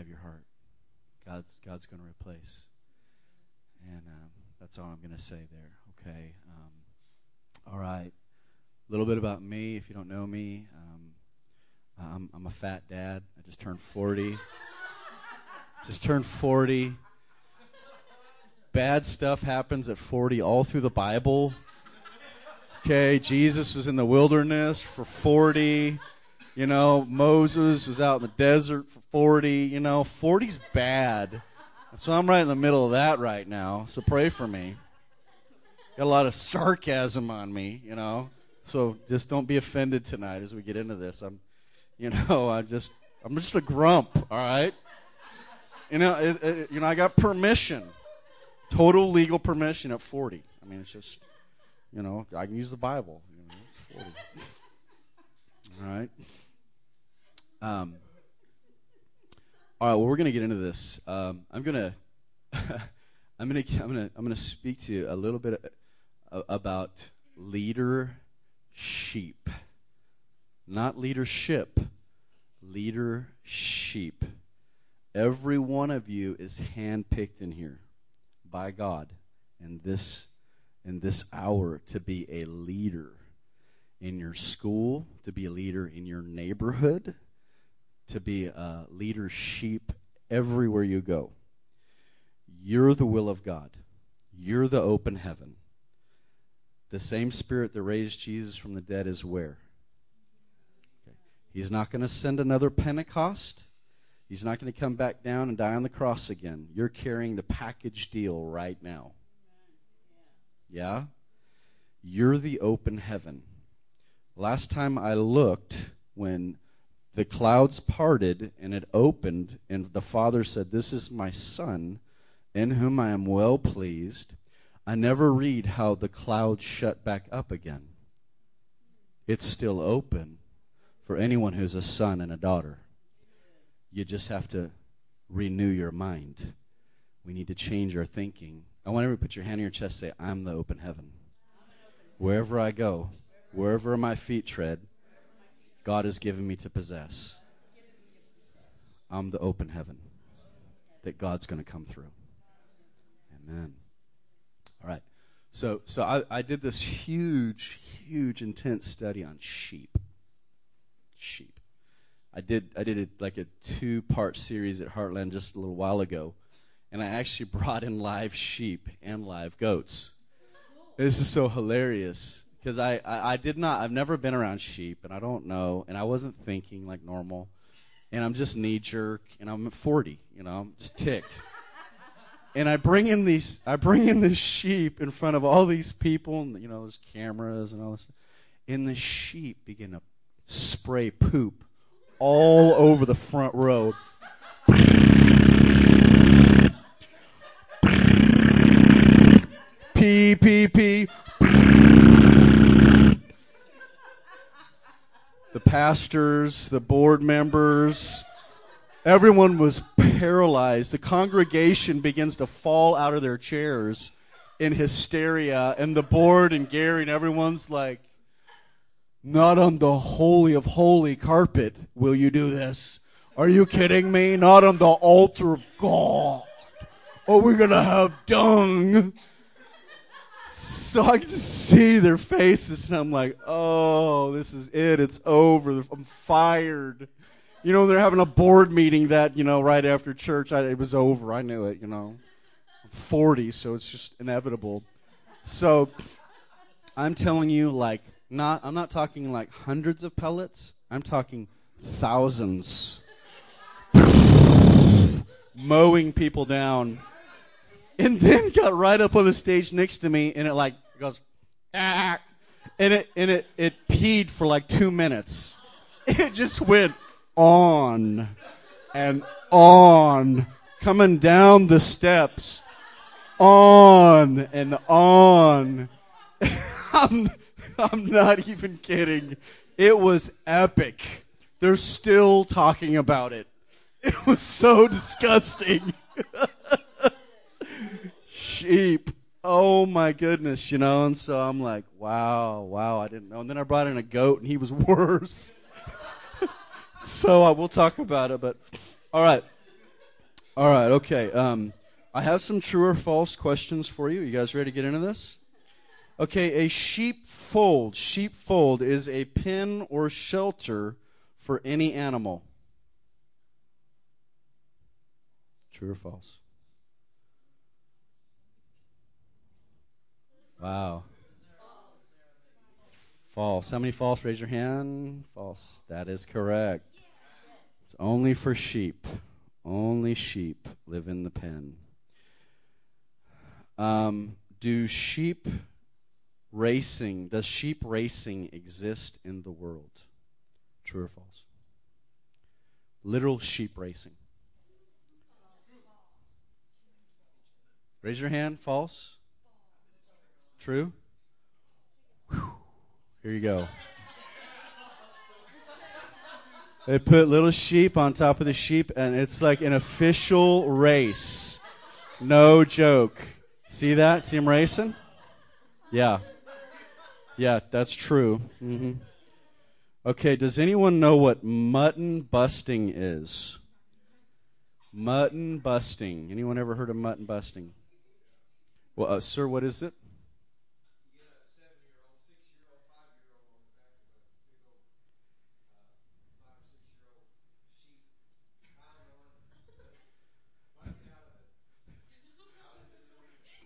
have your heart. God's God's going to replace. And um, that's all I'm going to say there. Okay. Um, all right. A little bit about me, if you don't know me. Um, I'm, I'm a fat dad. I just turned 40. just turned 40. Bad stuff happens at 40 all through the Bible. Okay, Jesus was in the wilderness for 40. You know, Moses was out in the desert for 40. You know, 40's bad. So I'm right in the middle of that right now. So pray for me. Got a lot of sarcasm on me, you know. So just don't be offended tonight as we get into this. I'm, you know, I just I'm just a grump. All right. You know, it, it, you know, I got permission, total legal permission at 40. I mean, it's just, you know, I can use the Bible. You know, it's 40. All right. Um, all right. Well, we're gonna get into this. Um, I'm gonna, I'm gonna, I'm gonna, I'm gonna speak to you a little bit about leader sheep, not leadership, leader sheep. Every one of you is handpicked in here by God in this in this hour to be a leader in your school, to be a leader in your neighborhood, to be a leader sheep everywhere you go. You're the will of God. You're the open heaven. The same spirit that raised Jesus from the dead is where? Okay. He's not going to send another Pentecost. He's not going to come back down and die on the cross again. You're carrying the package deal right now. Yeah? You're the open heaven. Last time I looked, when the clouds parted and it opened, and the Father said, This is my Son, in whom I am well pleased. I never read how the clouds shut back up again. It's still open for anyone who's a son and a daughter. You just have to renew your mind. We need to change our thinking. I want everyone to put your hand on your chest say, I'm the open heaven. Wherever I go, wherever my feet tread, God has given me to possess. I'm the open heaven that God's going to come through. Amen. All right. So, so I, I did this huge, huge, intense study on sheep. Sheep. I did I did it like a two part series at Heartland just a little while ago, and I actually brought in live sheep and live goats. This is so hilarious because I, I, I did not I've never been around sheep and I don't know and I wasn't thinking like normal, and I'm just knee jerk and I'm 40, you know I'm just ticked. and I bring in these I bring in this sheep in front of all these people and you know there's cameras and all this, and the sheep begin to spray poop all over the front row. P P P. The pastors, the board members, everyone was paralyzed. The congregation begins to fall out of their chairs in hysteria, and the board and Gary and everyone's like, not on the holy of holy carpet will you do this. Are you kidding me? Not on the altar of God. Oh, Are we going to have dung? So I can just see their faces, and I'm like, oh, this is it. It's over. I'm fired. You know, they're having a board meeting that, you know, right after church. I, it was over. I knew it, you know. I'm 40, so it's just inevitable. So I'm telling you, like, not I'm not talking like hundreds of pellets. I'm talking thousands. Mowing people down. And then got right up on the stage next to me and it like goes ah and it and it it peed for like 2 minutes. It just went on and on coming down the steps on and on. I'm I'm not even kidding. It was epic. They're still talking about it. It was so disgusting. Sheep. Oh my goodness, you know, and so I'm like, wow, wow, I didn't know. And then I brought in a goat and he was worse. so uh, we'll talk about it, but all right. All right, okay. Um, I have some true or false questions for you. You guys ready to get into this? Okay, a sheepfold. Sheepfold is a pen or shelter for any animal. True or false? Wow. False. How many false? Raise your hand. False. That is correct. It's only for sheep. Only sheep live in the pen. Um, do sheep racing, does sheep racing exist in the world? True or false? Literal sheep racing. Raise your hand. False? True? Whew. Here you go. They put little sheep on top of the sheep, and it's like an official race. No joke. See that? See him racing? Yeah. Yeah, that's true. Mm-hmm. Okay, does anyone know what mutton busting is? Mutton busting. Anyone ever heard of mutton busting? Well, uh, sir, what is it?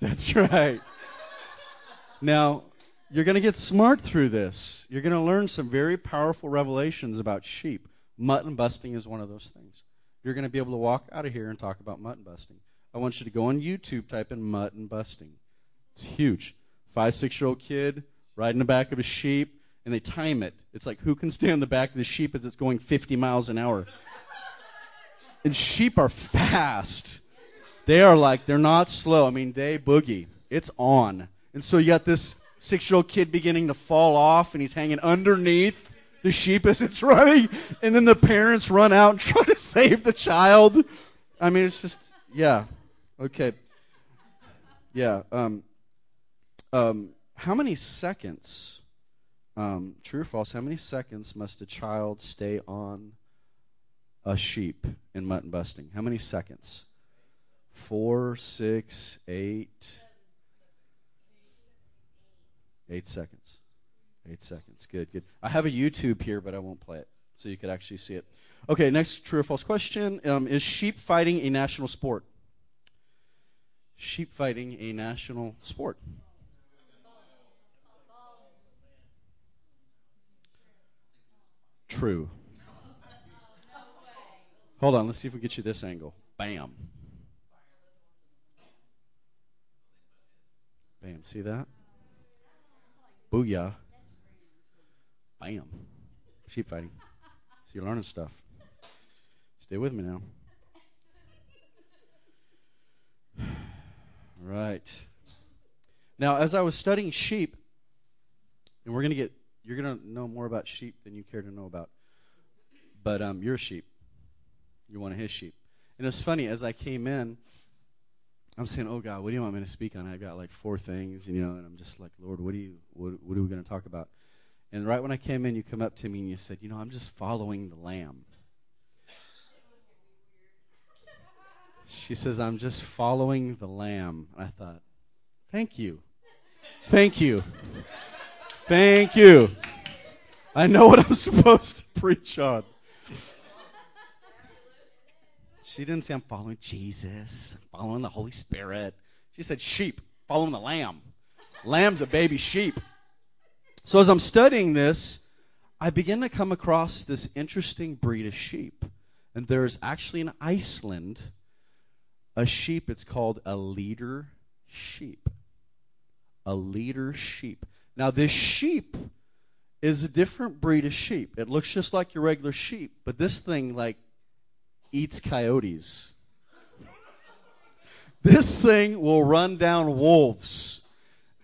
That's right. Now, you're going to get smart through this. You're going to learn some very powerful revelations about sheep. Mutton busting is one of those things. You're going to be able to walk out of here and talk about mutton busting. I want you to go on YouTube, type in mutton busting. It's huge. Five, six year old kid riding the back of a sheep, and they time it. It's like who can stay on the back of the sheep as it's going 50 miles an hour? and sheep are fast. They are like, they're not slow. I mean, they boogie. It's on. And so you got this six year old kid beginning to fall off, and he's hanging underneath the sheep as it's running. And then the parents run out and try to save the child. I mean, it's just, yeah. Okay. Yeah. Um, um, how many seconds, um, true or false, how many seconds must a child stay on a sheep in mutton busting? How many seconds? Four, six, eight, eight seconds. Eight seconds. Good, good. I have a YouTube here, but I won't play it, so you could actually see it. Okay, next true or false question um, Is sheep fighting a national sport? Sheep fighting a national sport? True. Hold on, let's see if we get you this angle. Bam. Bam. See that? Booyah. Bam. Sheep fighting. So you're learning stuff. Stay with me now. Right. Now, as I was studying sheep, and we're going to get, you're going to know more about sheep than you care to know about. But um, you're a sheep. You're one of his sheep. And it's funny, as I came in, I'm saying, "Oh God, what do you want me to speak on?" I've got like four things, you know, and I'm just like, "Lord, what do you what, what are we going to talk about?" And right when I came in, you come up to me and you said, "You know, I'm just following the lamb." She says, "I'm just following the lamb." And I thought, "Thank you, thank you, thank you. I know what I'm supposed to preach on." She didn't say, I'm following Jesus, I'm following the Holy Spirit. She said, sheep, following the lamb. Lamb's a baby sheep. So as I'm studying this, I begin to come across this interesting breed of sheep. And there's actually in Iceland a sheep, it's called a leader sheep. A leader sheep. Now, this sheep is a different breed of sheep. It looks just like your regular sheep, but this thing, like, eats coyotes. This thing will run down wolves.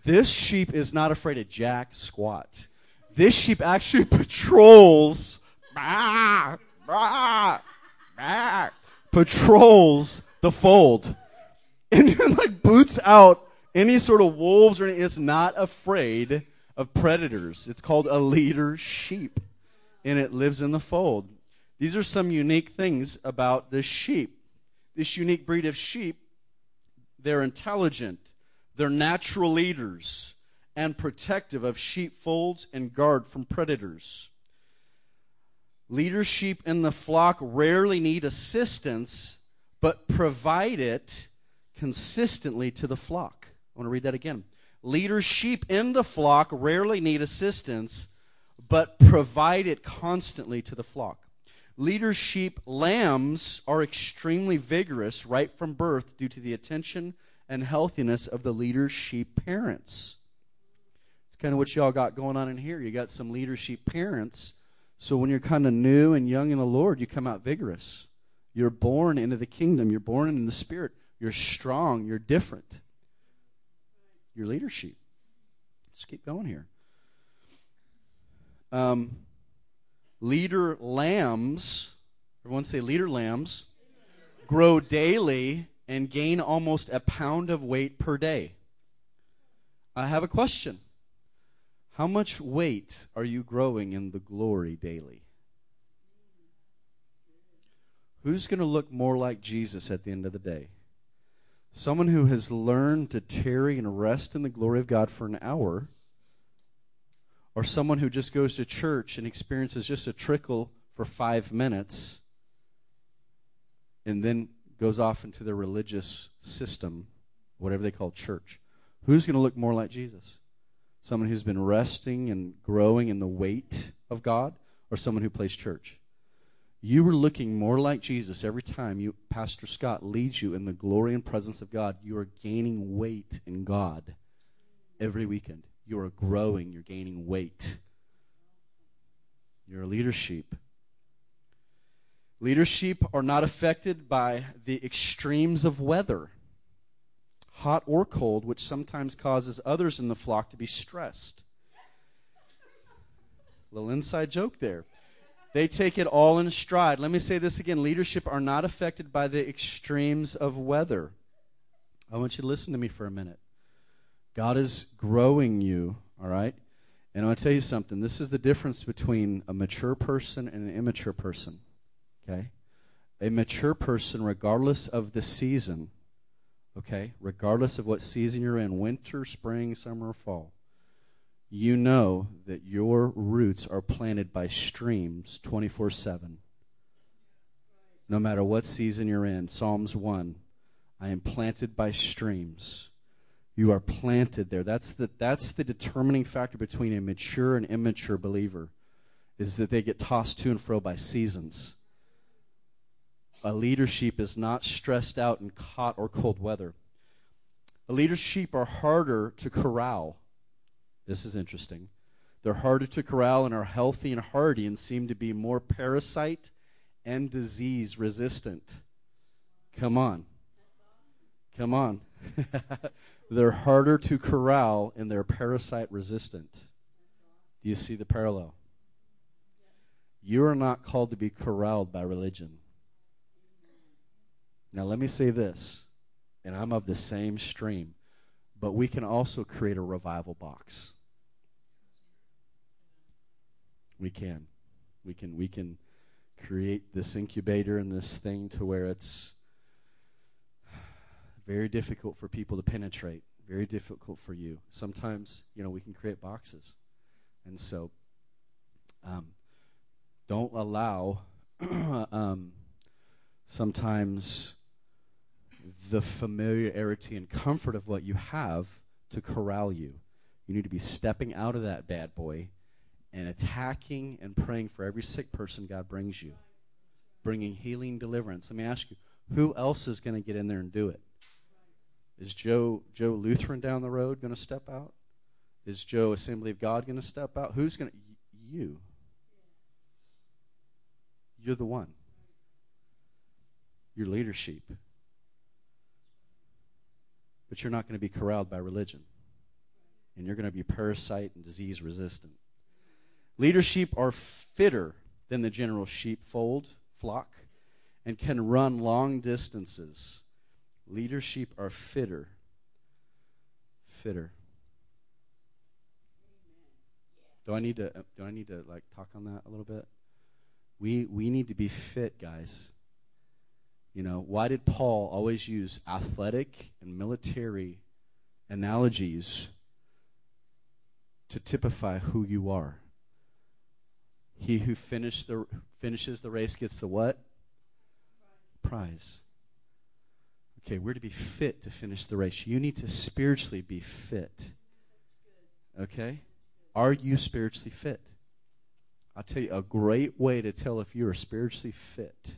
This sheep is not afraid of jack squat. This sheep actually patrols, bah, bah, bah, patrols the fold, and like boots out any sort of wolves or anything. It's not afraid of predators. It's called a leader sheep, and it lives in the fold. These are some unique things about the sheep. this unique breed of sheep, they're intelligent, they're natural leaders, and protective of sheepfolds and guard from predators. Leader sheep in the flock rarely need assistance, but provide it consistently to the flock. I want to read that again. Leader sheep in the flock rarely need assistance, but provide it constantly to the flock. Leader sheep lambs are extremely vigorous right from birth due to the attention and healthiness of the leader sheep parents. It's kind of what y'all got going on in here. You got some leader sheep parents. So when you're kind of new and young in the Lord, you come out vigorous. You're born into the kingdom. You're born in the spirit. You're strong. You're different. Your leadership. Let's keep going here. Um, leader lambs, everyone say leader lambs, grow daily and gain almost a pound of weight per day. I have a question. How much weight are you growing in the glory daily? Who's going to look more like Jesus at the end of the day? Someone who has learned to tarry and rest in the glory of God for an hour, or someone who just goes to church and experiences just a trickle for five minutes and then goes off into their religious system, whatever they call church. Who's going to look more like Jesus? Someone who's been resting and growing in the weight of God, or someone who plays church? You are looking more like Jesus every time you Pastor Scott leads you in the glory and presence of God. You are gaining weight in God every weekend. You are growing, you're gaining weight. You're a leader sheep. Leadership are not affected by the extremes of weather, hot or cold, which sometimes causes others in the flock to be stressed. Little inside joke there. They take it all in stride. Let me say this again leader sheep are not affected by the extremes of weather. I want you to listen to me for a minute. God is growing you, all right? And I want to tell you something. This is the difference between a mature person and an immature person, okay? A mature person, regardless of the season, okay, regardless of what season you're in winter, spring, summer, fall you know that your roots are planted by streams 24 7. No matter what season you're in. Psalms 1 I am planted by streams. You are planted there. That's the, that's the determining factor between a mature and immature believer, is that they get tossed to and fro by seasons. A leader sheep is not stressed out in hot or cold weather. A leader sheep are harder to corral this is interesting. They're harder to corral and are healthy and hardy and seem to be more parasite and disease resistant. Come on. Come on. they're harder to corral and they're parasite resistant. Do you see the parallel? You are not called to be corralled by religion. Now, let me say this, and I'm of the same stream, but we can also create a revival box. We can. We can we can create this incubator and this thing to where it's very difficult for people to penetrate, very difficult for you. Sometimes, you know, we can create boxes. And so um, don't allow um, sometimes the familiarity and comfort of what you have to corral you. You need to be stepping out of that bad boy and attacking and praying for every sick person God brings you, bringing healing, deliverance. Let me ask you, who else is going to get in there and do it? Is Joe Joe Lutheran down the road going to step out? Is Joe Assembly of God going to step out? Who's going to you? You're the one. Your leadership. But you're not going to be corralled by religion. And you're going to be parasite and disease resistant. Leader sheep are fitter than the general sheepfold, flock, and can run long distances. Leader sheep are fitter. Fitter. Do I need to uh, do I need to like talk on that a little bit? We we need to be fit, guys. You know, why did Paul always use athletic and military analogies to typify who you are? He who finish the, finishes the race gets the what? Prize. Okay, we're to be fit to finish the race. You need to spiritually be fit. Okay? Are you spiritually fit? I'll tell you a great way to tell if you are spiritually fit,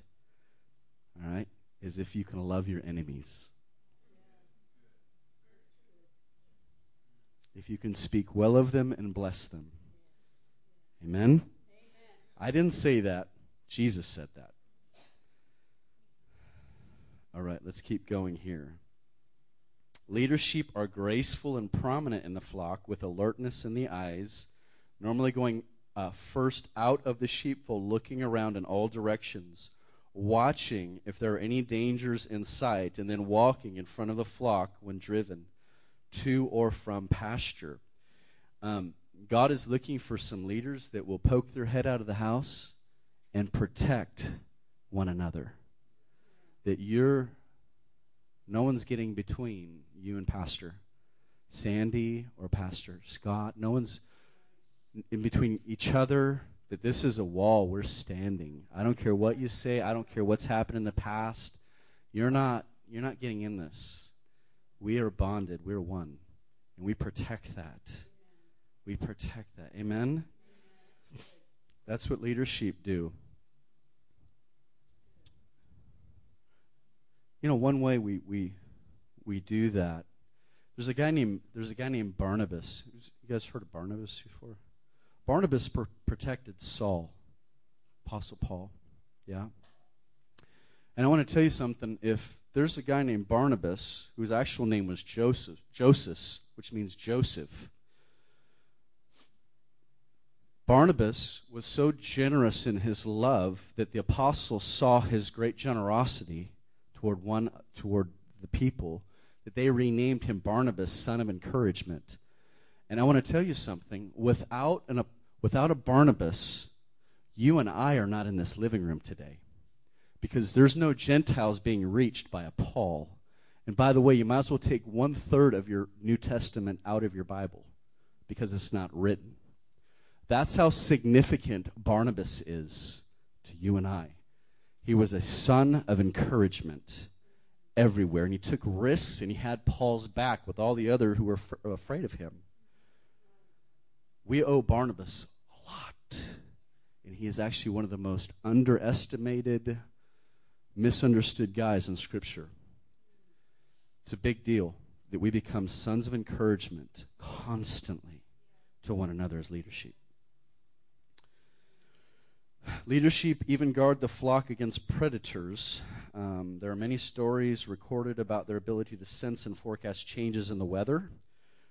all right, is if you can love your enemies. If you can speak well of them and bless them. Amen? Amen. I didn't say that. Jesus said that. All right, let's keep going here. Leader sheep are graceful and prominent in the flock with alertness in the eyes, normally going uh, first out of the sheepfold, looking around in all directions, watching if there are any dangers in sight, and then walking in front of the flock when driven to or from pasture. Um, God is looking for some leaders that will poke their head out of the house and protect one another that you're no one's getting between you and pastor sandy or pastor scott. No one's in between each other that this is a wall we're standing. I don't care what you say. I don't care what's happened in the past. You're not you're not getting in this. We are bonded. We're one. And we protect that. We protect that. Amen? That's what leader sheep do You know, one way we, we, we do that, there's a guy named, there's a guy named Barnabas. You guys heard of Barnabas before? Barnabas pr- protected Saul, Apostle Paul. Yeah? And I want to tell you something. If there's a guy named Barnabas, whose actual name was Joseph, Joseph, which means Joseph. Barnabas was so generous in his love that the apostles saw his great generosity toward one toward the people that they renamed him Barnabas, son of encouragement. And I want to tell you something. Without an, without a Barnabas, you and I are not in this living room today. Because there's no Gentiles being reached by a Paul. And by the way, you might as well take one third of your New Testament out of your Bible because it's not written. That's how significant Barnabas is to you and I. He was a son of encouragement everywhere, and he took risks, and he had Paul's back with all the other who were f- uh, afraid of him. We owe Barnabas a lot, and he is actually one of the most underestimated, misunderstood guys in Scripture. It's a big deal that we become sons of encouragement constantly to one another as leadership. Leader sheep even guard the flock against predators. Um, there are many stories recorded about their ability to sense and forecast changes in the weather,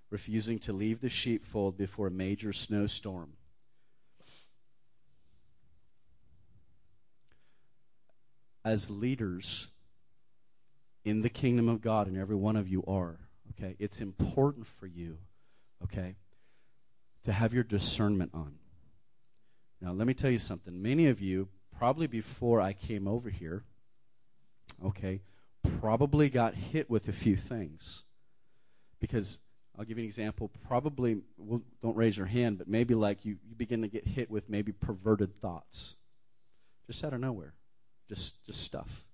refusing to leave the sheepfold before a major snowstorm. As leaders in the kingdom of God, and every one of you are, okay, it's important for you, okay, to have your discernment on. Now, let me tell you something. Many of you, probably before I came over here, okay, probably got hit with a few things. Because I'll give you an example. Probably, well, don't raise your hand, but maybe like you, you begin to get hit with maybe perverted thoughts. Just out of nowhere. Just, just stuff.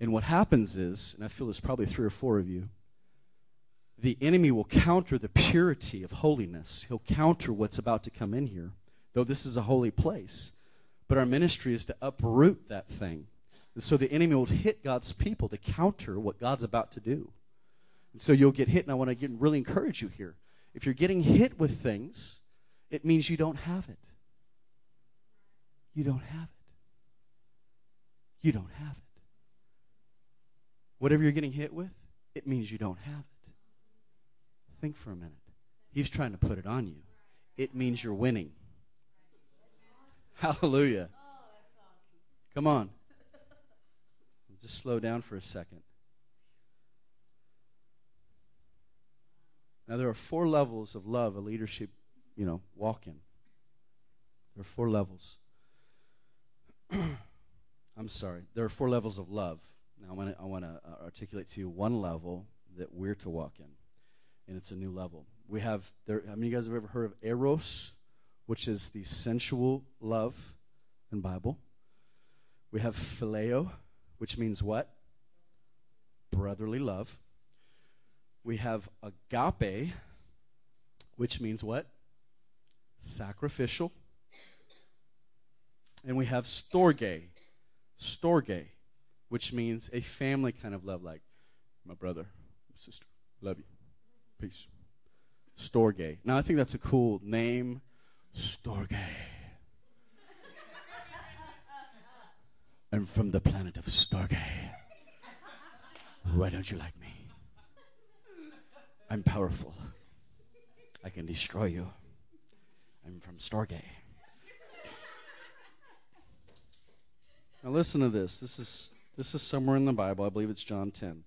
And what happens is, and I feel there's probably three or four of you, the enemy will counter the purity of holiness. He'll counter what's about to come in here though this is a holy place. But our ministry is to uproot that thing. And so the enemy will hit God's people to counter what God's about to do. And so you'll get hit, and I want to really encourage you here. If you're getting hit with things, it means you don't have it. You don't have it. You don't have it. Whatever you're getting hit with, it means you don't have it. Think for a minute. He's trying to put it on you. It means you're winning. Hallelujah. Come on. Just slow down for a second. Now, there are four levels of love a leader sheep, you know, walk in. There are four levels. I'm sorry. There are four levels of love. Now, I want to I want to uh, articulate to you one level that we're to walk in, and it's a new level. We have there. How many of you guys have ever heard of eros, which is the sensual love in Bible? We have phileo, which means what? Brotherly love. We have agape, which means what? Sacrificial. And we have storge, storge, which means a family kind of love, like my brother, sister, love you, peace. Storge. Now I think that's a cool name, Storge. I'm from the planet of Storge. Why don't you like me? I'm powerful. I can destroy you. I'm from Storge. Now listen to this. This is this is somewhere in the Bible. I believe it's John 10.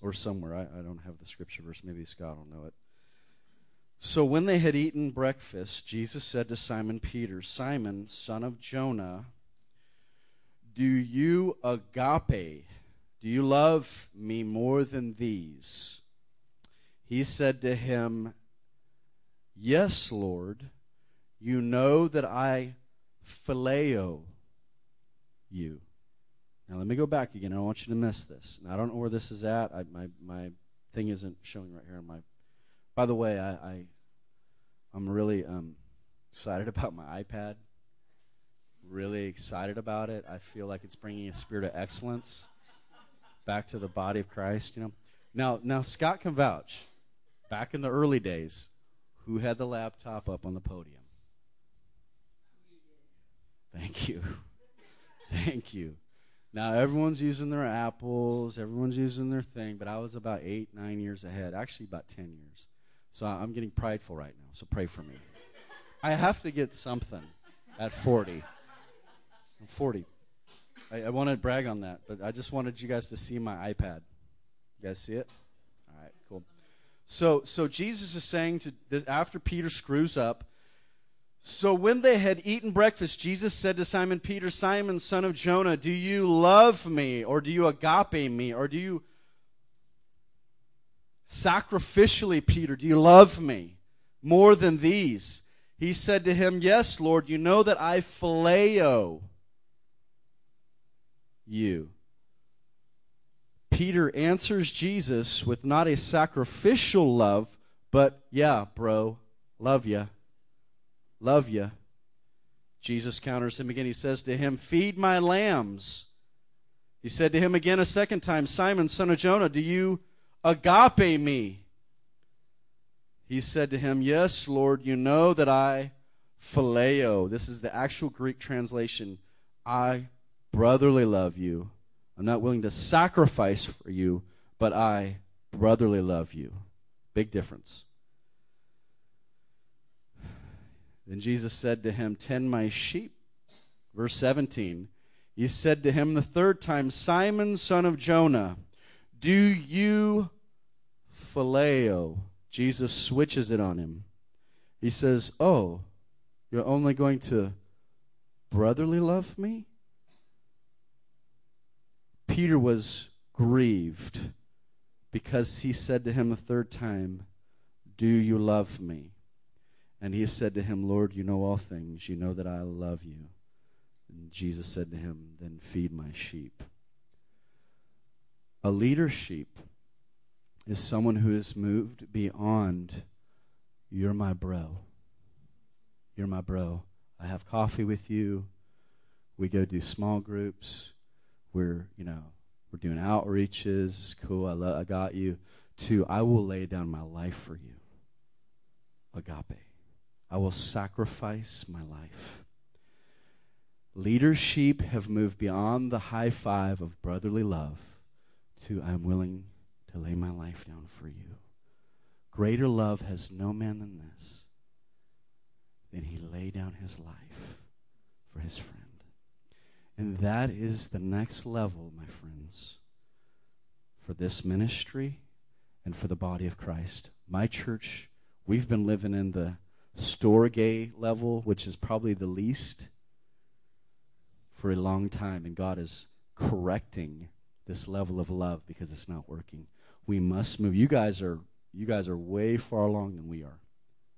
Or somewhere. I, I don't have the scripture verse. Maybe Scott will know it. So when they had eaten breakfast, Jesus said to Simon Peter, Simon, son of Jonah, do you agape? Do you love me more than these? He said to him, Yes, Lord. You know that I phileo you. Now let me go back again. I don't want you to miss this. Now, I don't know where this is at. I, my my thing isn't showing right here on my. By the way, I, I I'm really um, excited about my iPad. Really excited about it. I feel like it's bringing a spirit of excellence back to the body of Christ. You know. Now now Scott can vouch. Back in the early days, who had the laptop up on the podium? Thank you. Thank you. Now everyone's using their apples, everyone's using their thing, but I was about eight, nine years ahead. Actually, about ten years. So I'm getting prideful right now. So pray for me. I have to get something at 40. I'm 40. I, I want to brag on that, but I just wanted you guys to see my iPad. You guys see it? All right, cool. So, so Jesus is saying to this, after Peter screws up, so when they had eaten breakfast, Jesus said to Simon Peter, Simon, son of Jonah, do you love me, or do you agape me, or do you sacrificially, Peter, do you love me more than these? He said to him, Yes, Lord, you know that I phileo you. Peter answers Jesus with not a sacrificial love, but, yeah, bro, love ya. Love ya. Jesus counters him again. He says to him, Feed my lambs. He said to him again a second time, Simon, son of Jonah, do you agape me? He said to him, Yes, Lord, you know that I phileo. This is the actual Greek translation. I brotherly love you. I'm not willing to sacrifice for you, but I brotherly love you. Big difference. Then Jesus said to him, Tend my sheep. Verse 17. He said to him the third time, Simon, son of Jonah, do you phileo? Jesus switches it on him. He says, Oh, you're only going to brotherly love me? Peter was grieved because he said to him a third time, Do you love me? And he said to him, Lord, you know all things. You know that I love you. And Jesus said to him, Then feed my sheep. A leader sheep is someone who is moved beyond, you're my bro. You're my bro. I have coffee with you. We go do small groups. We're, you know, we're doing outreaches. It's cool. I, lo- I got you. To, I will lay down my life for you. Agape. I will sacrifice my life. Leader sheep have moved beyond the high five of brotherly love to I'm willing to lay my life down for you. Greater love has no man than this, than he lay down his life for his friend. And that is the next level, my friends, for this ministry and for the body of Christ. My church, we've been living in the storge level, which is probably the least. for a long time, and God is correcting this level of love because it's not working. We must move. You guys are you guys are way far along than we are.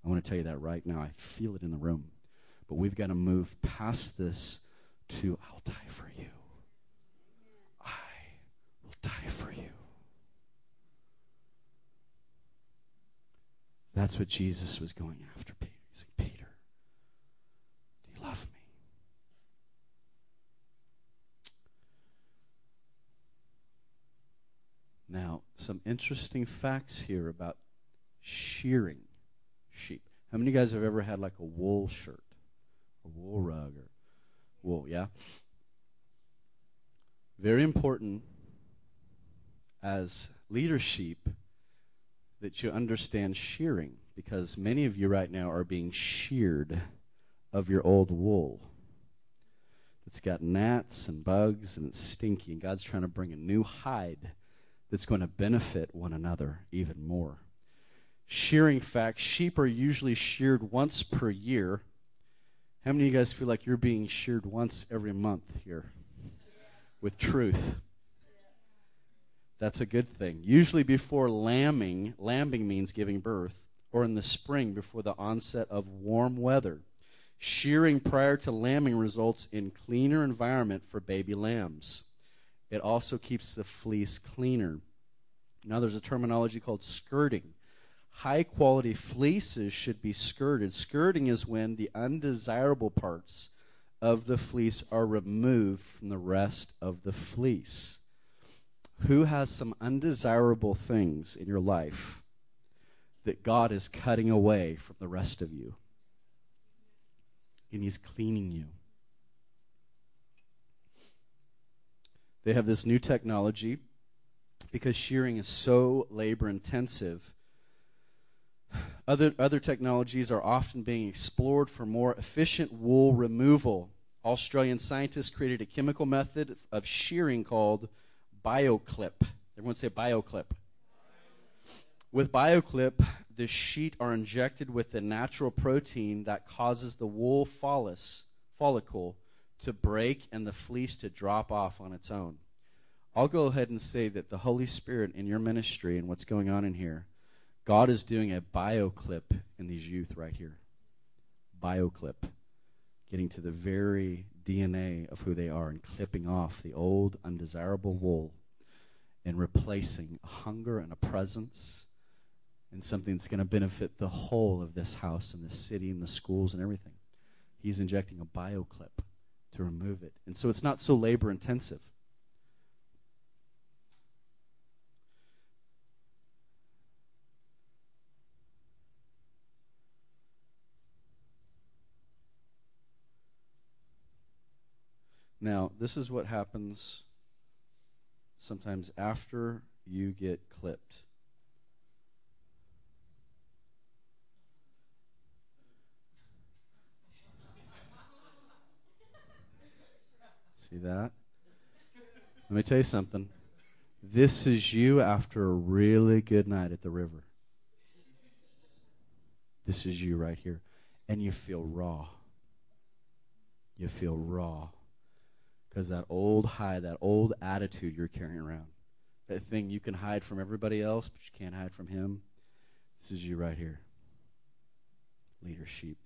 I want to tell you that right now. I feel it in the room. But we've got to move past this to I'll die for you. I will die for you. That's what Jesus was going after Peter. He's like, Peter, do you love me? Now, some interesting facts here about shearing sheep. How many of you guys have ever had like a wool shirt, a wool rug, or wool? Yeah? Very important as leadership that you understand shearing because many of you right now are being sheared of your old wool. It's got gnats and bugs and it's stinky, and God's trying to bring a new hide that's going to benefit one another even more. Shearing facts sheep are usually sheared once per year. How many of you guys feel like you're being sheared once every month here with truth? That's a good thing. Usually before lambing, lambing means giving birth, or in the spring before the onset of warm weather. Shearing prior to lambing results in cleaner environment for baby lambs. It also keeps the fleece cleaner. Now, there's a terminology called skirting. High quality fleeces should be skirted. Skirting is when the undesirable parts of the fleece are removed from the rest of the fleece. Who has some undesirable things in your life that God is cutting away from the rest of you? And He's cleaning you. They have this new technology because shearing is so labor intensive. Other, other technologies are often being explored for more efficient wool removal. Australian scientists created a chemical method of shearing called BioClip. Everyone say BioClip. With BioClip, the sheet are injected with a natural protein that causes the wool follicle to break and the fleece to drop off on its own. I'll go ahead and say that the Holy Spirit in your ministry and what's going on in here, God is doing a bioclip in these youth right here. Bioclip. Getting to the very DNA of who they are and clipping off the old, undesirable wool and replacing a hunger and a presence and something that's going to benefit the whole of this house and the city and the schools and everything. He's injecting a bioclip to remove it. And so it's not so labor intensive. Now, this is what happens sometimes after you get clipped. See that? Let me tell you something. This is you after a really good night at the river. This is you right here. And you feel raw. You feel raw. Because that old hide, that old attitude you're carrying around, that thing you can hide from everybody else, but you can't hide from Him, this is you right here. Leadership.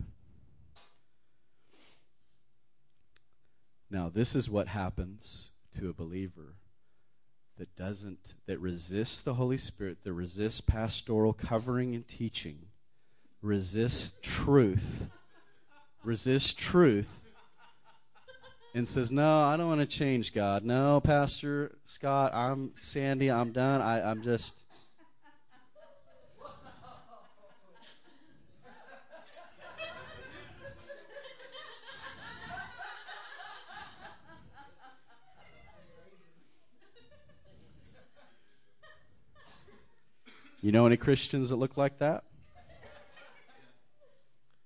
Now, this is what happens to a believer that doesn't, that resists the Holy Spirit, that resists pastoral covering and teaching, resists truth, resists truth, and says, No, I don't want to change God. No, Pastor Scott, I'm Sandy, I'm done. I, I'm just. You know any Christians that look like that?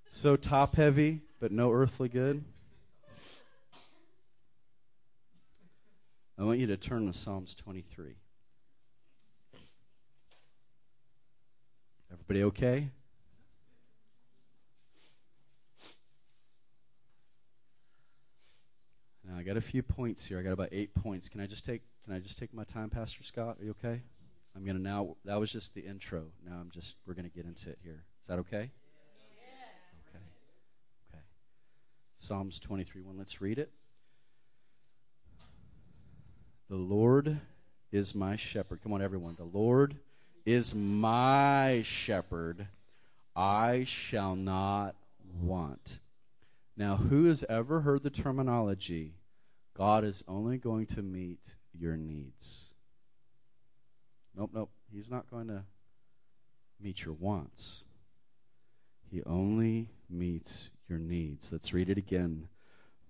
So top heavy, but no earthly good? I want you to turn to Psalms 23. Everybody okay? Now, I got a few points here. I got about eight points. Can I just take can I just take my time, Pastor Scott? Are you okay? I'm gonna now that was just the intro. Now I'm just we're gonna get into it here. Is that okay? Yes. Okay. Okay. Psalms 23 1. Let's read it. The Lord is my shepherd. Come on, everyone. The Lord is my shepherd. I shall not want. Now, who has ever heard the terminology, God is only going to meet your needs? Nope, nope. He's not going to meet your wants. He only meets your needs. Let's read it again.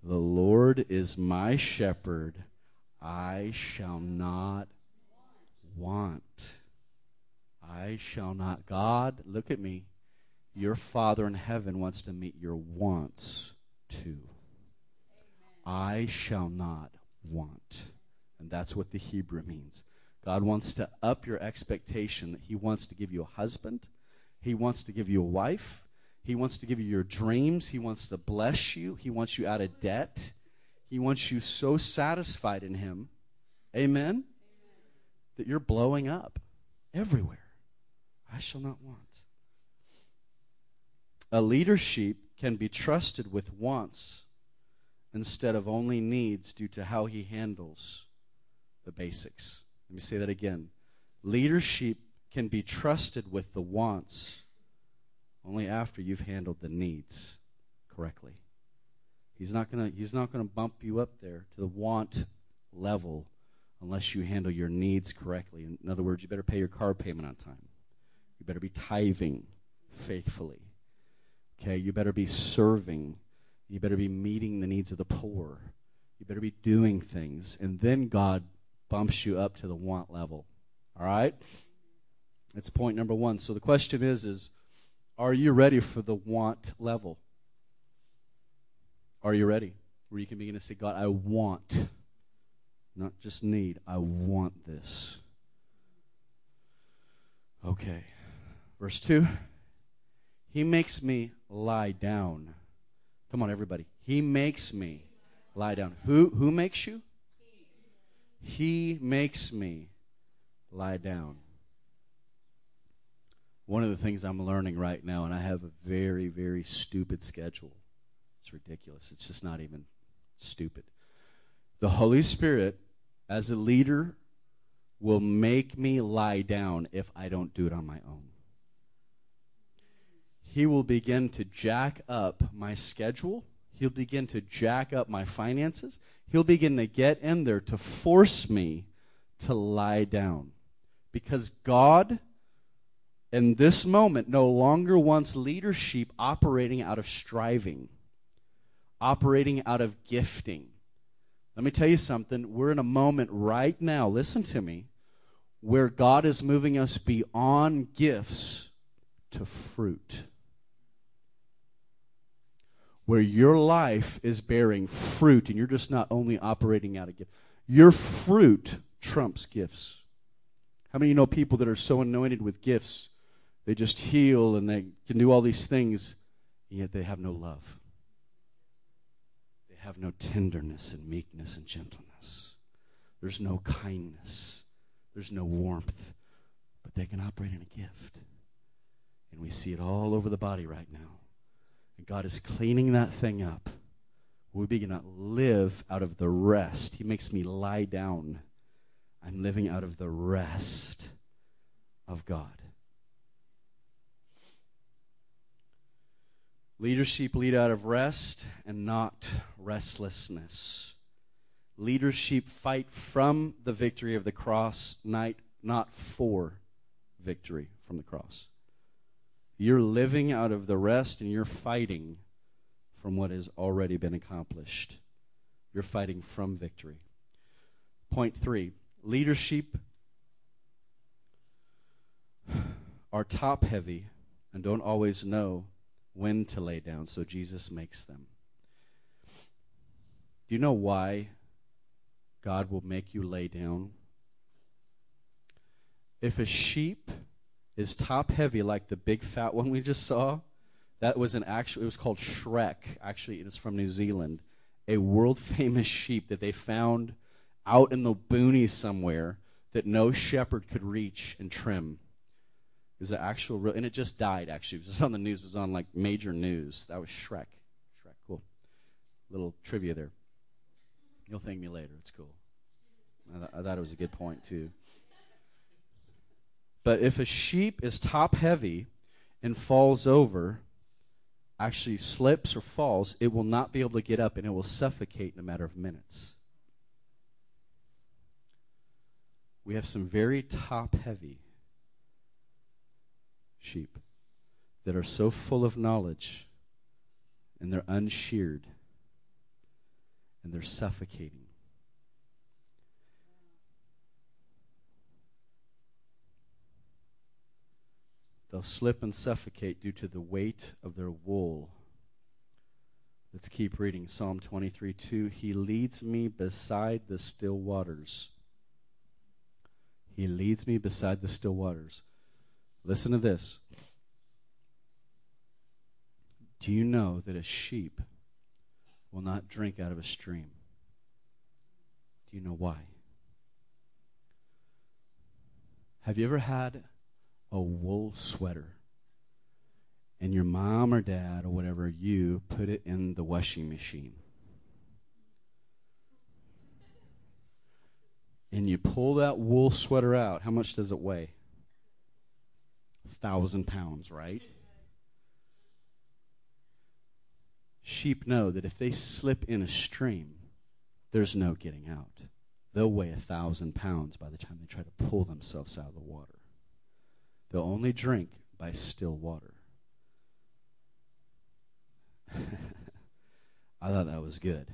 The Lord is my shepherd. I shall not want. I shall not. God, look at me. Your Father in heaven wants to meet your wants too. I shall not want. And that's what the Hebrew means. God wants to up your expectation that He wants to give you a husband, He wants to give you a wife, He wants to give you your dreams, He wants to bless you, He wants you out of debt, He wants you so satisfied in Him. Amen? Amen. That you're blowing up everywhere. I shall not want. A leader sheep can be trusted with wants instead of only needs due to how he handles the basics. Let me say that again. Leadership can be trusted with the wants only after you've handled the needs correctly. He's not going to he's not going to bump you up there to the want level unless you handle your needs correctly. In other words, you better pay your car payment on time. You better be tithing faithfully. Okay, you better be serving. You better be meeting the needs of the poor. You better be doing things. And then God bumps you up to the want level. All right? That's point number one. So the question is, is are you ready for the want level? Are you ready? Where you can begin to say, God, I want, not just need, I want this. Okay. Verse 2 He makes me lie down. Come on, everybody. He makes me lie down. Who, who makes you? He makes me lie down. One of the things I'm learning right now, and I have a very, very stupid schedule. It's ridiculous. It's just not even stupid. The Holy Spirit, as a leader, will make me lie down if I don't do it on my own he will begin to jack up my schedule. He'll begin to jack up my finances. He'll begin to get in there to force me to lie down. Because God, in this moment, no longer wants leadership operating out of striving, operating out of gifting. Let me tell you something. We're in a moment right now, listen to me, where God is moving us beyond gifts to fruit where your life is bearing fruit and you're just not only operating out of gift. Your fruit trumps gifts. How many of you know people that are so anointed with gifts? They just heal and they can do all these things, and yet they have no love. They have no tenderness and meekness and gentleness. There's no kindness. There's no warmth. But they can operate in a gift. And we see it all over the body right now. And God is cleaning that thing up. We begin to live out of the rest. He makes me lie down. I'm living out of the rest of God. Leadership lead out of rest and not restlessness. Leadership fight from the victory of the cross, not, not for victory from the cross. You're living out of the rest and you're fighting from what has already been accomplished. You're fighting from victory. Point three leadership are top heavy and don't always know when to lay down, so Jesus makes them. Do you know why God will make you lay down? If a sheep is top heavy like the big fat one we just saw. That was an actual, it was called Shrek. Actually, it is from New Zealand. a world famous sheep that they found out in the boonies somewhere that no shepherd could reach and trim. It was an actual real, and it just died. Actually, it was on the news. It was on like major news. That was Shrek. Shrek, cool. Little trivia there. You'll thank me later. It's cool. I, th- I thought it was a good point too. But if a sheep is top heavy and falls over, actually slips or falls, it will not be able to get up and it will suffocate in a matter of minutes. We have some very top heavy sheep that are so full of knowledge and they're unsheared and they're suffocating. They'll slip and suffocate due to the weight of their wool. Let's keep reading Psalm 23 2. He leads me beside the still waters. He leads me beside the still waters. Listen to this. Do you know that a sheep will not drink out of a stream? Do you know why? Have you ever had a wool sweater and your mom or dad or whatever, you put it in the washing machine. And you pull that wool sweater out, how much does it weigh? A thousand pounds, right? Sheep know that if they slip in a stream, there's no getting out. They'll weigh a thousand pounds by the time they try to pull themselves out of the water. They'll only drink by still water. I thought that was good.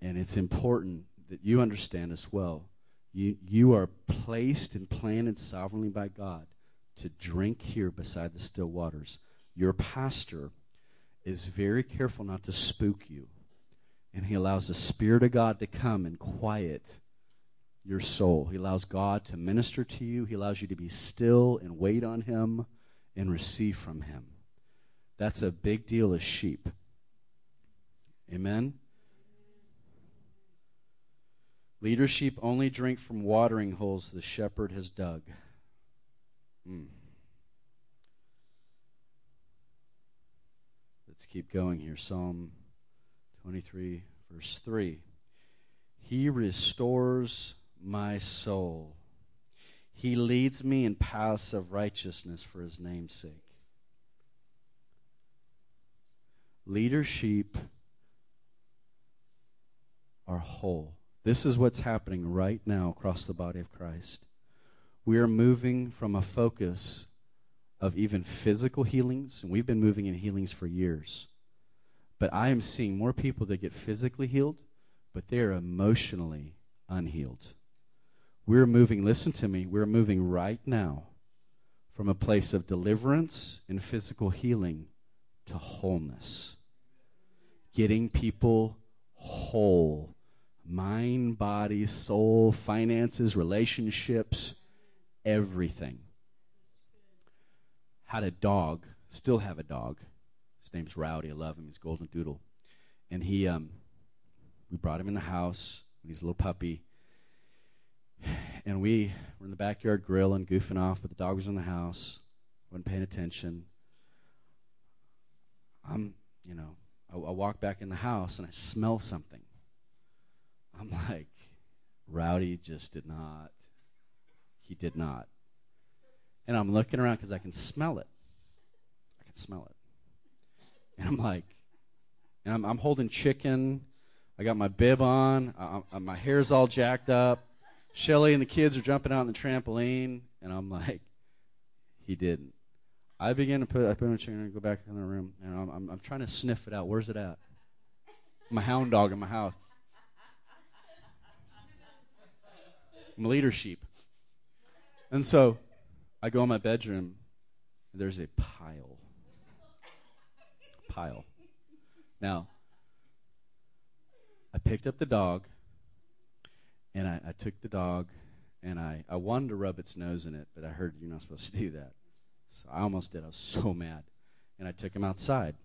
And it's important that you understand as well. You, you are placed and planted sovereignly by God to drink here beside the still waters. Your pastor is very careful not to spook you. And he allows the Spirit of God to come and quiet your soul. He allows God to minister to you. He allows you to be still and wait on Him and receive from Him. That's a big deal as sheep. Amen? Leader sheep only drink from watering holes the shepherd has dug. Mm. Let's keep going here. Psalm 23, verse 3. He restores my soul. He leads me in paths of righteousness for his name's sake. Leader sheep are whole. This is what's happening right now across the body of Christ. We are moving from a focus of even physical healings, and we've been moving in healings for years. But I am seeing more people that get physically healed, but they're emotionally unhealed. We're moving, listen to me, we're moving right now from a place of deliverance and physical healing to wholeness. Getting people whole mind, body, soul, finances, relationships, everything. Had a dog, still have a dog. His name's Rowdy. I love him. He's golden doodle. And he um we brought him in the house when he's a little puppy and we were in the backyard grilling, goofing off, but the dog was in the house, wasn't paying attention. I'm, you know, I, I walk back in the house and I smell something. I'm like, Rowdy just did not. He did not. And I'm looking around because I can smell it. I can smell it. And I'm like, and I'm, I'm holding chicken. I got my bib on. I, I, my hair's all jacked up. Shelly and the kids are jumping out on the trampoline, and I'm like, he didn't. I begin to put, I put my chair and go back in the room, and I'm, I'm, I'm trying to sniff it out. Where's it at? My hound dog in my house. I'm a leader sheep. And so I go in my bedroom, and there's a pile. Pile. Now, I picked up the dog, and I, I took the dog and I, I wanted to rub its nose in it, but I heard you're not supposed to do that. So I almost did. I was so mad. And I took him outside.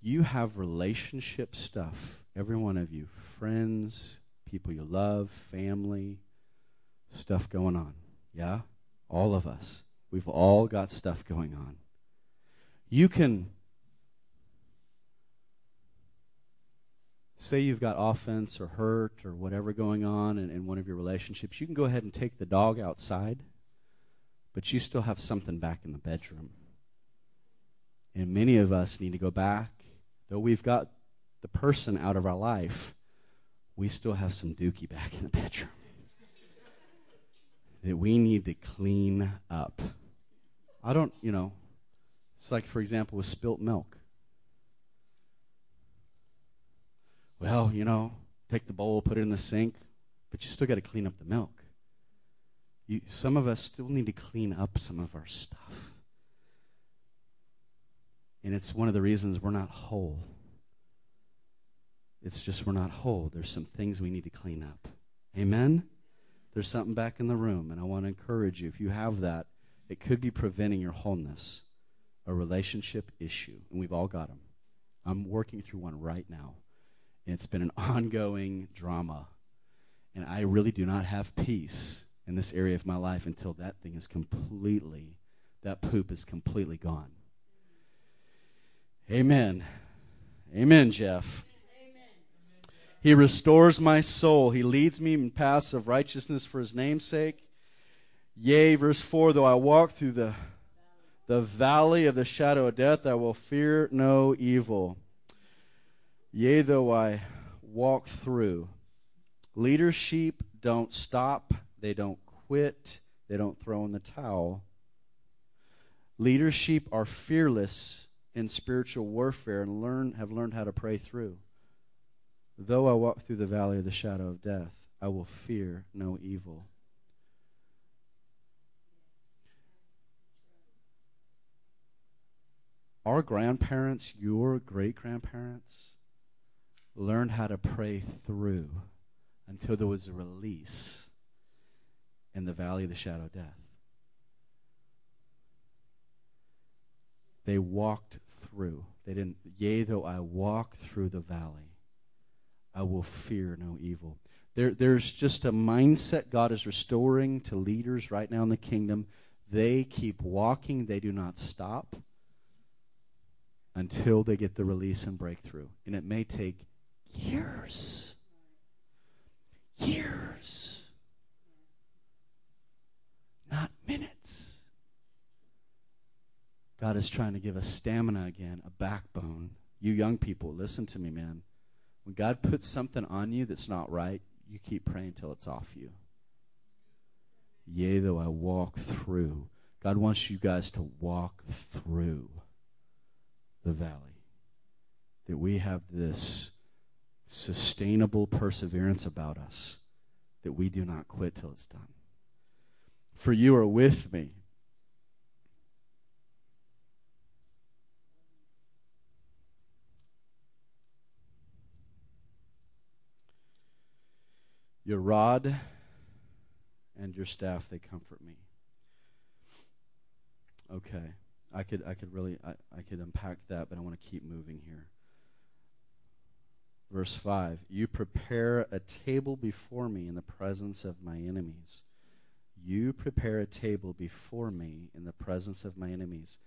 You have relationship stuff, every one of you, friends, people you love, family, stuff going on. Yeah? All of us. We've all got stuff going on. You can say you've got offense or hurt or whatever going on in, in one of your relationships. You can go ahead and take the dog outside, but you still have something back in the bedroom. And many of us need to go back, though we've got the person out of our life, we still have some dookie back in the bedroom that we need to clean up. I don't, you know, it's like, for example, with spilt milk. Well, you know, take the bowl, put it in the sink, but you still got to clean up the milk. You, some of us still need to clean up some of our stuff. And it's one of the reasons we're not whole. It's just we're not whole. There's some things we need to clean up. Amen? There's something back in the room, and I want to encourage you if you have that, it could be preventing your wholeness, a relationship issue, and we've all got them. I'm working through one right now. And it's been an ongoing drama. And I really do not have peace in this area of my life until that thing is completely, that poop is completely gone. Amen. Amen, Jeff. He restores my soul. He leads me in paths of righteousness for his name's sake. Yea, verse 4 though I walk through the, the valley of the shadow of death, I will fear no evil. Yea, though I walk through. Leadership don't stop, they don't quit, they don't throw in the towel. Leadership are fearless in spiritual warfare and learn have learned how to pray through. Though I walk through the valley of the shadow of death, I will fear no evil. Our grandparents, your great grandparents, learned how to pray through until there was a release in the valley of the shadow of death. They walked through. They didn't, yea, though I walk through the valley I will fear no evil. There, there's just a mindset God is restoring to leaders right now in the kingdom. They keep walking, they do not stop until they get the release and breakthrough. And it may take years. Years. Not minutes. God is trying to give us stamina again, a backbone. You young people, listen to me, man. When God puts something on you that's not right, you keep praying till it's off you. Yea, though I walk through. God wants you guys to walk through the valley. That we have this sustainable perseverance about us, that we do not quit till it's done. For you are with me Your rod and your staff, they comfort me. Okay. I could I could really I, I could unpack that, but I want to keep moving here. Verse 5 You prepare a table before me in the presence of my enemies. You prepare a table before me in the presence of my enemies.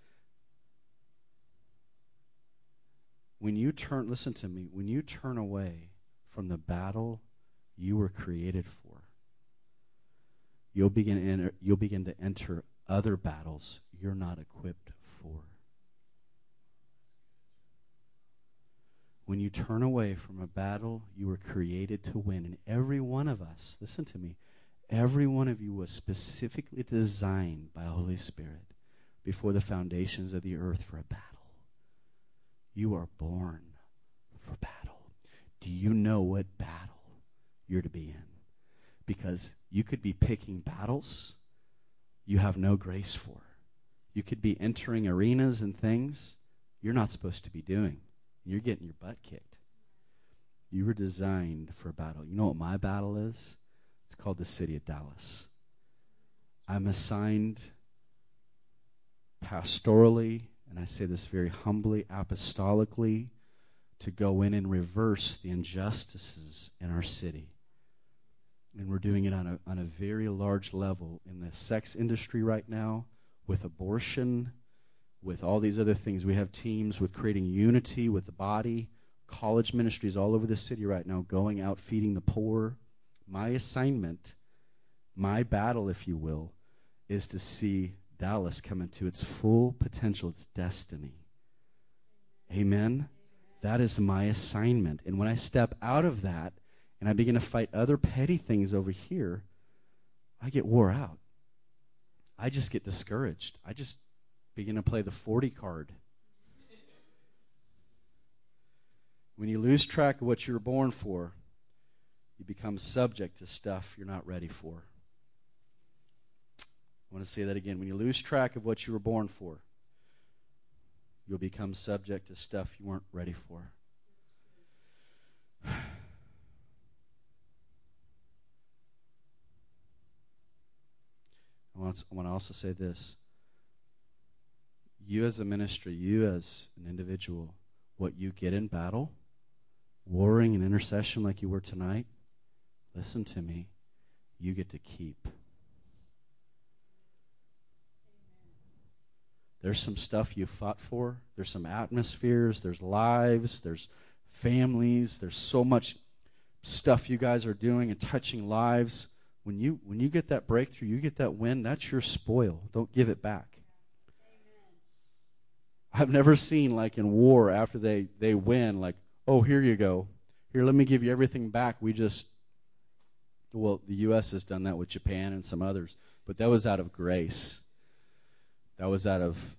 When you turn, listen to me, when you turn away from the battle you were created for. You'll begin, enter, you'll begin to enter other battles you're not equipped for. When you turn away from a battle you were created to win, and every one of us, listen to me, every one of you was specifically designed by the Holy Spirit before the foundations of the earth for a battle. You are born for battle. Do you know what battle? you're to be in. Because you could be picking battles you have no grace for. You could be entering arenas and things you're not supposed to be doing. You're getting your butt kicked. You were designed for a battle. You know what my battle is? It's called the city of Dallas. I'm assigned pastorally, and I say this very humbly, apostolically, to go in and reverse the injustices in our city. And we're doing it on a, on a very large level in the sex industry right now, with abortion, with all these other things. We have teams with creating unity with the body, college ministries all over the city right now, going out feeding the poor. My assignment, my battle, if you will, is to see Dallas come into its full potential, its destiny. Amen? That is my assignment. And when I step out of that and I begin to fight other petty things over here, I get wore out. I just get discouraged. I just begin to play the 40 card. When you lose track of what you were born for, you become subject to stuff you're not ready for. I want to say that again. When you lose track of what you were born for, you'll become subject to stuff you weren't ready for. I want to also say this. You, as a ministry, you, as an individual, what you get in battle, warring and intercession like you were tonight, listen to me, you get to keep. There's some stuff you fought for. There's some atmospheres. There's lives. There's families. There's so much stuff you guys are doing and touching lives. When you when you get that breakthrough, you get that win. That's your spoil. Don't give it back. I've never seen like in war after they they win like oh here you go here let me give you everything back we just well the U.S. has done that with Japan and some others but that was out of grace that was out of,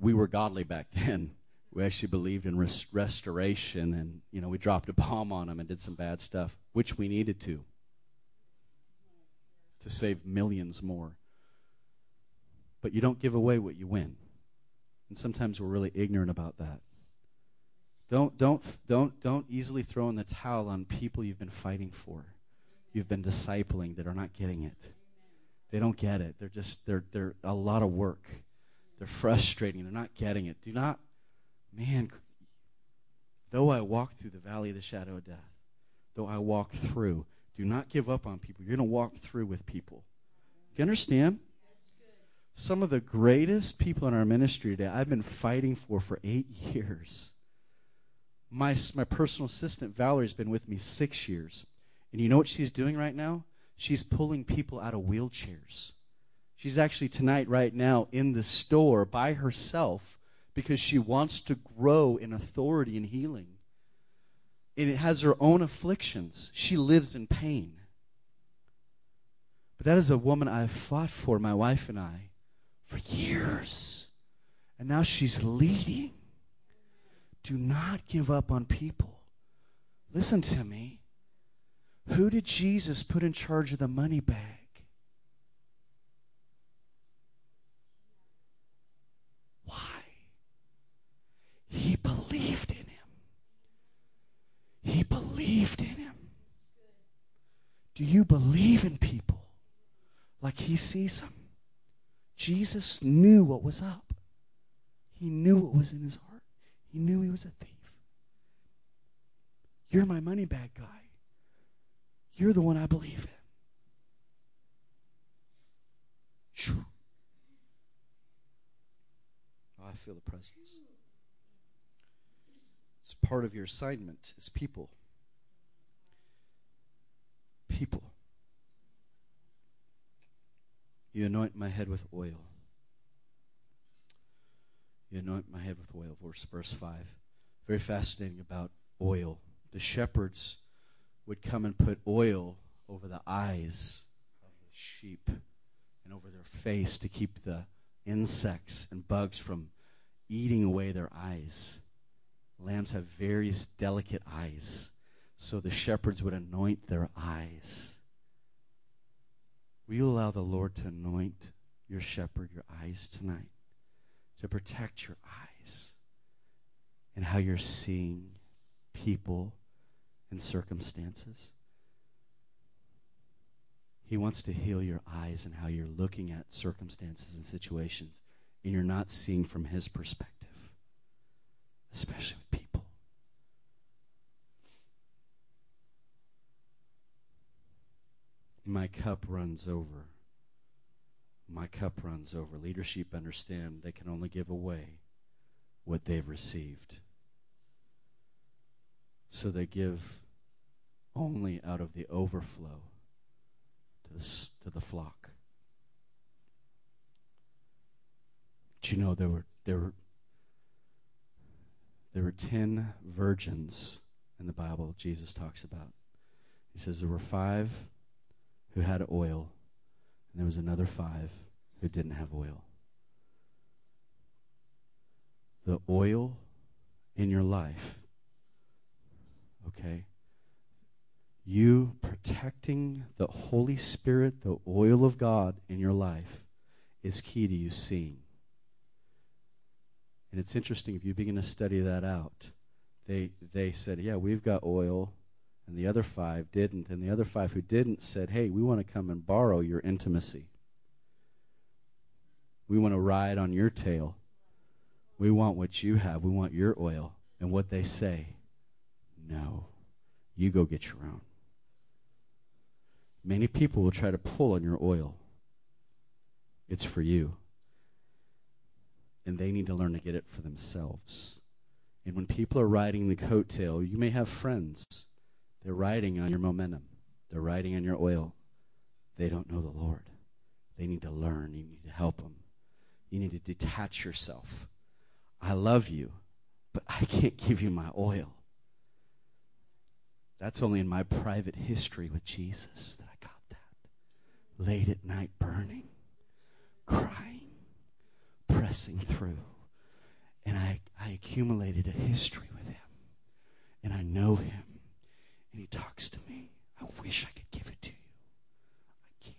we were godly back then. We actually believed in res- restoration, and, you know, we dropped a bomb on them and did some bad stuff, which we needed to, to save millions more. But you don't give away what you win. And sometimes we're really ignorant about that. Don't, don't, don't, don't easily throw in the towel on people you've been fighting for, you've been discipling that are not getting it. They don't get it. They're just, they're, they're a lot of work. They're frustrating. They're not getting it. Do not, man, though I walk through the valley of the shadow of death, though I walk through, do not give up on people. You're going to walk through with people. Do you understand? Some of the greatest people in our ministry today, I've been fighting for for eight years. My, my personal assistant, Valerie's been with me six years. And you know what she's doing right now? She's pulling people out of wheelchairs. She's actually tonight, right now, in the store by herself because she wants to grow in authority and healing. And it has her own afflictions. She lives in pain. But that is a woman I've fought for, my wife and I, for years. And now she's leading. Do not give up on people. Listen to me. Who did Jesus put in charge of the money bag? Why? He believed in him. He believed in him. Do you believe in people like he sees them? Jesus knew what was up. He knew what was in his heart. He knew he was a thief. You're my money bag guy. You're the one I believe in. Oh, I feel the presence. It's part of your assignment is people. People. You anoint my head with oil. You anoint my head with oil. Verse, verse 5. Very fascinating about oil. The shepherds would come and put oil over the eyes of the sheep and over their face to keep the insects and bugs from eating away their eyes. Lambs have various delicate eyes, so the shepherds would anoint their eyes. Will you allow the Lord to anoint your shepherd, your eyes tonight, to protect your eyes and how you're seeing people and circumstances? He wants to heal your eyes and how you're looking at circumstances and situations, and you're not seeing from His perspective especially with people. My cup runs over. My cup runs over. Leadership understand they can only give away what they've received. So they give only out of the overflow to the, to the flock. Do you know there were there were there were ten virgins in the Bible Jesus talks about. He says there were five who had oil, and there was another five who didn't have oil. The oil in your life, okay? You protecting the Holy Spirit, the oil of God in your life, is key to you seeing. And it's interesting if you begin to study that out. They they said, "Yeah, we've got oil." And the other five didn't. And the other five who didn't said, Hey, we want to come and borrow your intimacy. We want to ride on your tail. We want what you have. We want your oil. And what they say, no, you go get your own. Many people will try to pull on your oil. It's for you. And they need to learn to get it for themselves. And when people are riding the coattail, you may have friends they're riding on your momentum, they're riding on your oil. They don't know the Lord. They need to learn. You need to help them. You need to detach yourself. I love you, but I can't give you my oil. That's only in my private history with Jesus that I got that. Late at night, burning, crying, pressing through. And I, I accumulated a history with him. And I know him and he talks to me. I wish I could give it to you. I can't.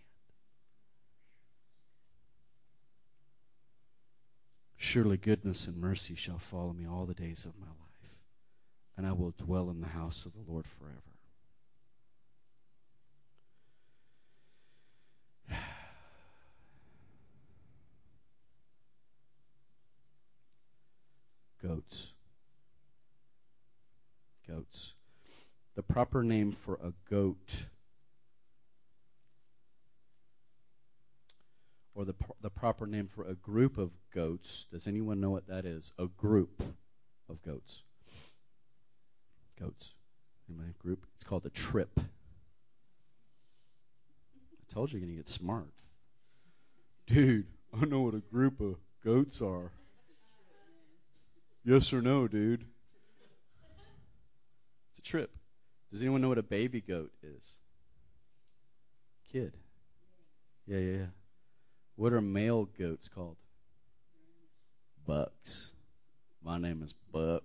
Surely goodness and mercy shall follow me all the days of my life, and I will dwell in the house of the Lord forever. Goats. Goats the proper name for a goat or the, the proper name for a group of goats. Does anyone know what that is? A group of goats. Goats. Anybody? Group? It's called a trip. I told you you're going to get smart. Dude, I know what a group of goats are. Yes or no, dude? It's a trip. Does anyone know what a baby goat is? Kid. Yeah, yeah, yeah. What are male goats called? Bucks. My name is Buck.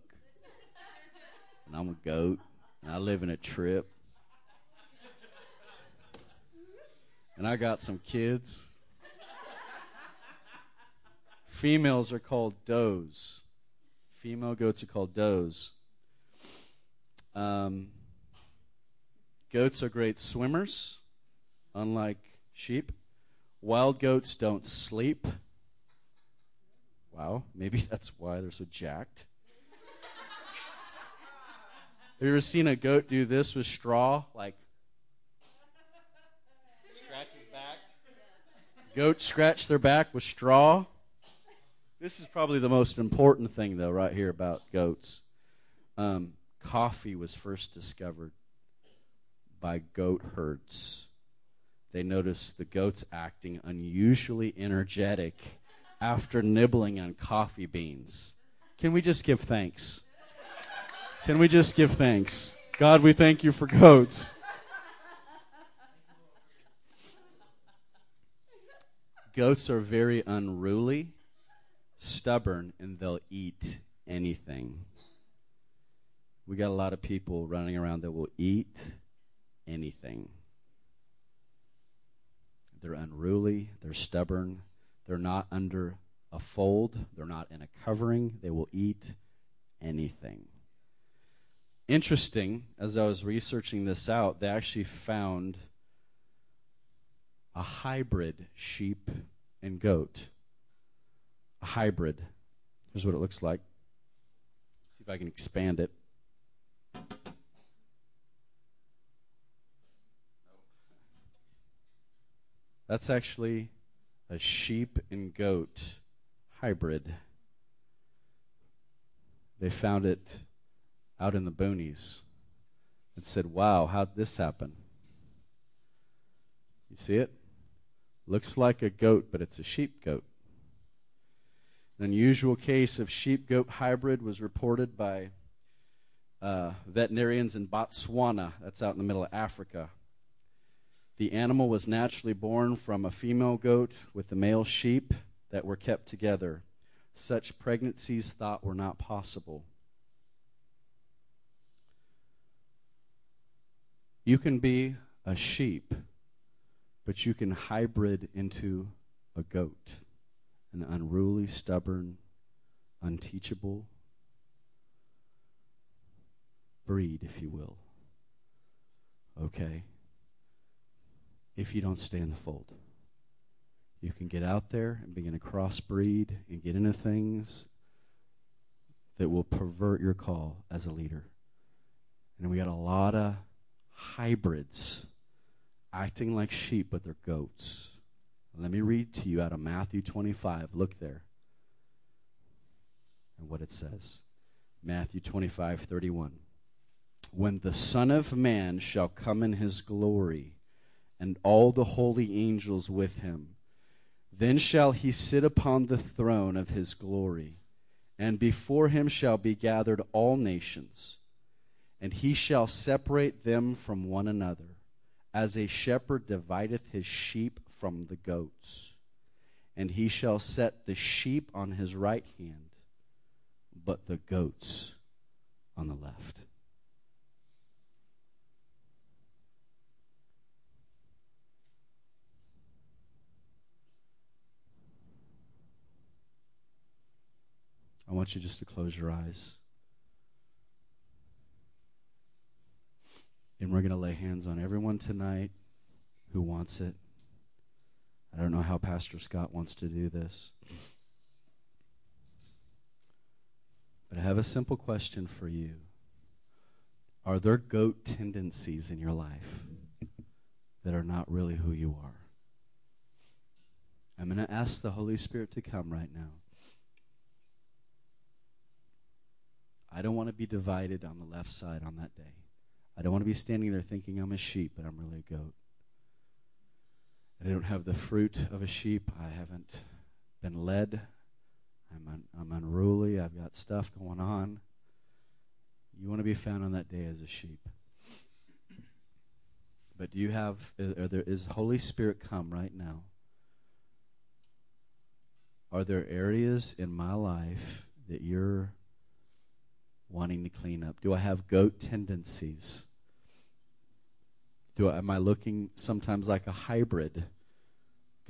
And I'm a goat. And I live in a trip. And I got some kids. Females are called does. Female goats are called does. Um, Goats are great swimmers, unlike sheep. Wild goats don't sleep. Wow, maybe that's why they're so jacked. Have you ever seen a goat do this with straw? Like, scratch his back. Goats scratch their back with straw. This is probably the most important thing, though, right here about goats. Um, coffee was first discovered by goat herds. They noticed the goats acting unusually energetic after nibbling on coffee beans. Can we just give thanks? Can we just give thanks? God, we thank you for goats. Goats are very unruly, stubborn, and they'll eat anything. We got a lot of people running around that will eat anything. They're unruly, they're stubborn, they're not under a fold, they're not in a covering, they will eat anything. Interesting, as I was researching this out, they actually found a hybrid sheep and goat. A hybrid. Here's what it looks like. See if I can expand it. That's actually a sheep and goat hybrid. They found it out in the boonies and said, Wow, how'd this happen? You see it? Looks like a goat, but it's a sheep goat. An unusual case of sheep goat hybrid was reported by uh, veterinarians in Botswana. That's out in the middle of Africa. The animal was naturally born from a female goat with the male sheep that were kept together. Such pregnancies thought were not possible. You can be a sheep, but you can hybrid into a goat, an unruly, stubborn, unteachable breed, if you will. Okay? If you don't stay in the fold, you can get out there and begin to crossbreed and get into things that will pervert your call as a leader. And we got a lot of hybrids acting like sheep, but they're goats. Let me read to you out of Matthew 25. Look there. And what it says. Matthew 25, 31 when the Son of Man shall come in his glory, and all the holy angels with him, then shall he sit upon the throne of his glory, and before him shall be gathered all nations, and he shall separate them from one another, as a shepherd divideth his sheep from the goats. And he shall set the sheep on his right hand, but the goats on the left. I want you just to close your eyes. And we're going to lay hands on everyone tonight who wants it. I don't know how Pastor Scott wants to do this. But I have a simple question for you. Are there goat tendencies in your life that are not really who you are? I'm going to ask the Holy Spirit to come right now. I don't want to be divided on the left side on that day. I don't want to be standing there thinking I'm a sheep, but I'm really a goat. I don't have the fruit of a sheep. I haven't been led. I'm, un- I'm unruly. I've got stuff going on. You want to be found on that day as a sheep. But do you have, are there, is Holy Spirit come right now? Are there areas in my life that you're wanting to clean up? Do I have goat tendencies? Do I, am I looking sometimes like a hybrid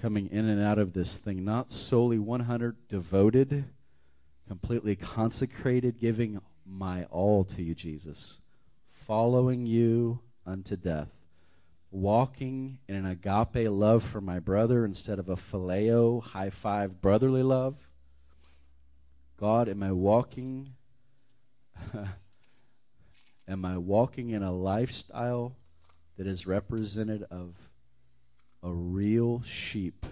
coming in and out of this thing, not solely 100 devoted, completely consecrated, giving my all to you, Jesus, following you unto death, walking in an agape love for my brother instead of a phileo, high five brotherly love? God, am I walking Am I walking in a lifestyle that is represented of a real sheep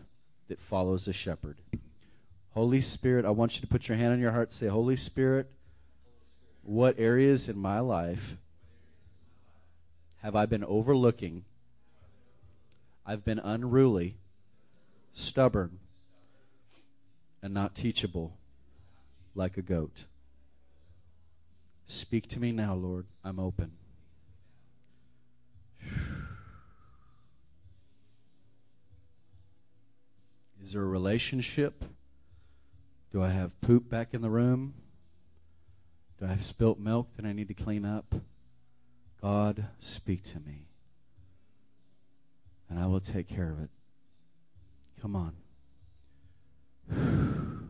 that follows a shepherd? Holy Spirit, I want you to put your hand on your heart. Say, Holy Spirit, what areas in my life have I been overlooking? I've been unruly, stubborn, and not teachable like a goat. Speak to me now, Lord. I'm open. Is there a relationship? Do I have poop back in the room? Do I have spilt milk that I need to clean up? God, speak to me. And I will take care of it. Come on.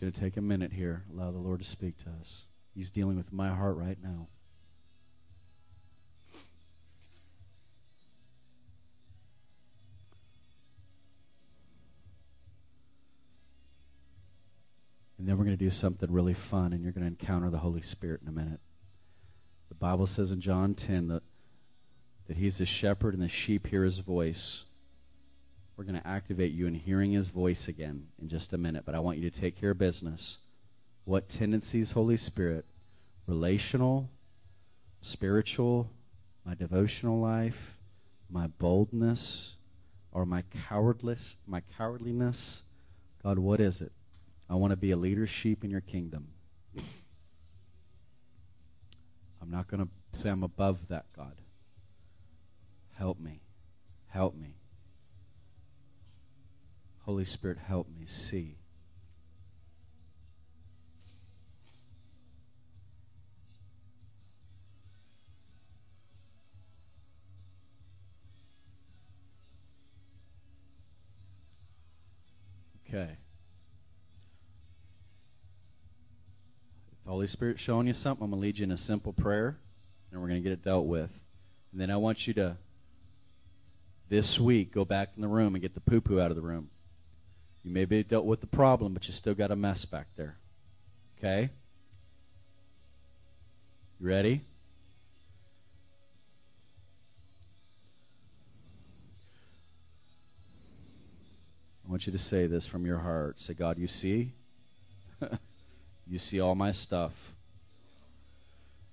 going to take a minute here, allow the Lord to speak to us. He's dealing with my heart right now. And then we're going to do something really fun, and you're going to encounter the Holy Spirit in a minute. The Bible says in John 10 that, that He's the shepherd and the sheep hear His voice. We're going to activate you in hearing His voice again in just a minute, but I want you to take care of business. What tendencies, Holy Spirit, relational, spiritual, my devotional life, my boldness, or my cowardless, my cowardliness? God, what is it? I want to be a leader sheep in your kingdom. I'm not going to say I'm above that, God. Help me. Help me. Holy Spirit, help me see. Okay. If Holy Spirit showing you something, I'm going to lead you in a simple prayer, and we're going to get it dealt with. And then I want you to, this week, go back in the room and get the poo poo out of the room. You may be dealt with the problem, but you still got a mess back there. Okay? You ready? I want you to say this from your heart. Say, God, you see? You see all my stuff.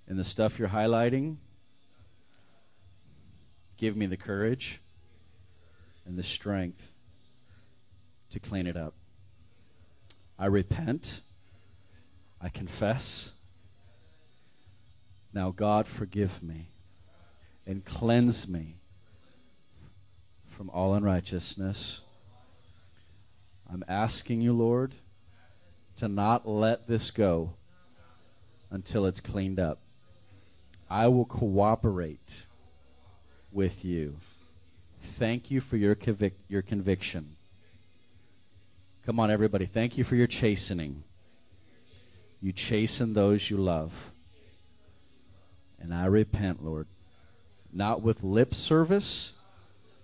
And the stuff you're highlighting, give me the courage and the strength to clean it up. I repent. I confess. Now, God, forgive me and cleanse me from all unrighteousness. I'm asking you, Lord to not let this go until it's cleaned up. I will cooperate with you. Thank you for your, convic- your conviction. Come on, everybody. Thank you for your chastening. You chasten those you love. And I repent, Lord, not with lip service,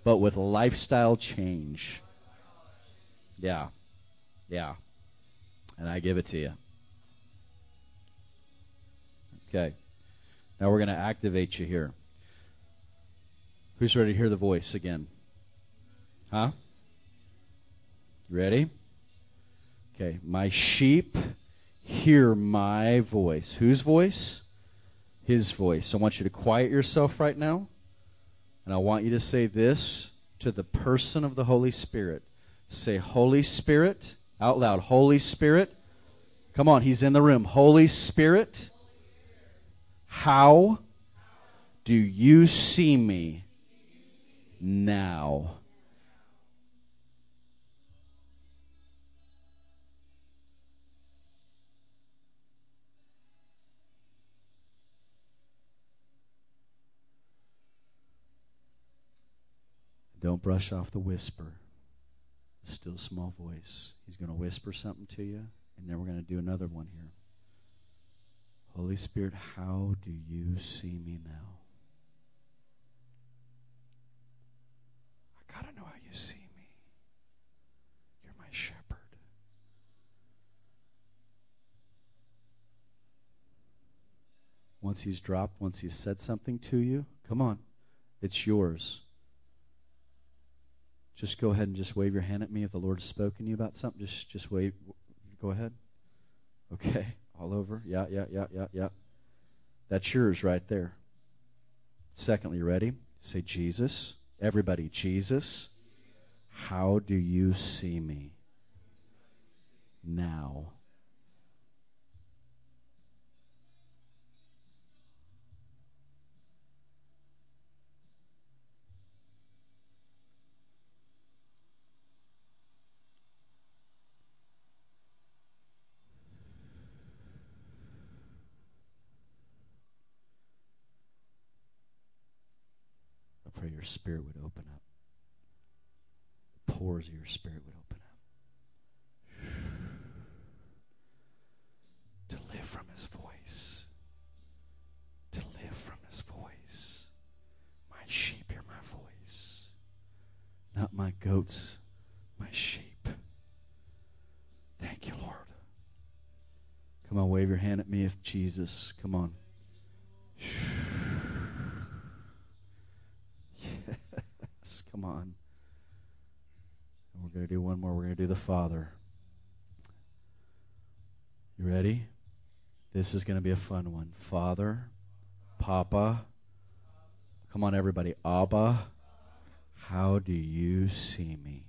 but with lifestyle change. Yeah. Yeah and I give it to you. Okay. Now we're going to activate you here. Who's ready to hear the voice again? Huh? Ready? Okay. My sheep hear my voice. Whose voice? His voice. I want you to quiet yourself right now. And I want you to say this to the person of the Holy Spirit. Say, Holy Spirit, out loud. Holy Spirit. Come on, he's in the room. Holy Spirit, how do you see me now? Don't brush off the whisper still small voice. He's going to whisper something to you, and then we're going to do another one here. Holy Spirit, how do you see me now? I got to know how you see me. You're my shepherd. Once he's dropped, once he's said something to you, come on, it's yours. Just go ahead and just wave your hand at me if the Lord has spoken to you about something. Just just wave. Go ahead. Okay, all over. Yeah, yeah, yeah, yeah, yeah. That's yours right there. Secondly, ready? Say Jesus. Everybody, Jesus. How do you see me now? your spirit would open up. The pores of your spirit would open up. to live from his voice. To live from his voice. My sheep hear my voice. Not my goats, my sheep. Thank you, Lord. Come on, wave your hand at me if Jesus. Come on. Father. You ready? This is going to be a fun one. Father, Papa. Come on, everybody. Abba, how do you see me?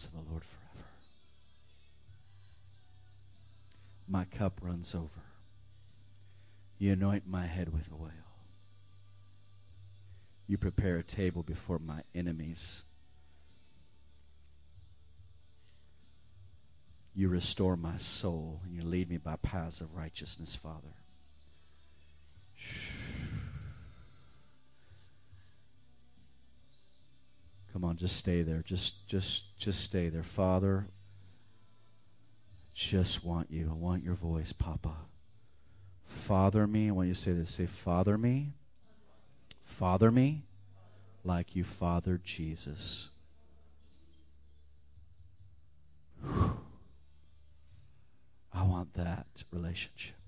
House of the Lord forever. My cup runs over. You anoint my head with oil. You prepare a table before my enemies. You restore my soul and you lead me by paths of righteousness, Father. On, just stay there. Just just just stay there. Father, just want you. I want your voice, Papa. Father me. I want you to say this. Say, Father me. Father me like you fathered Jesus. I want that relationship.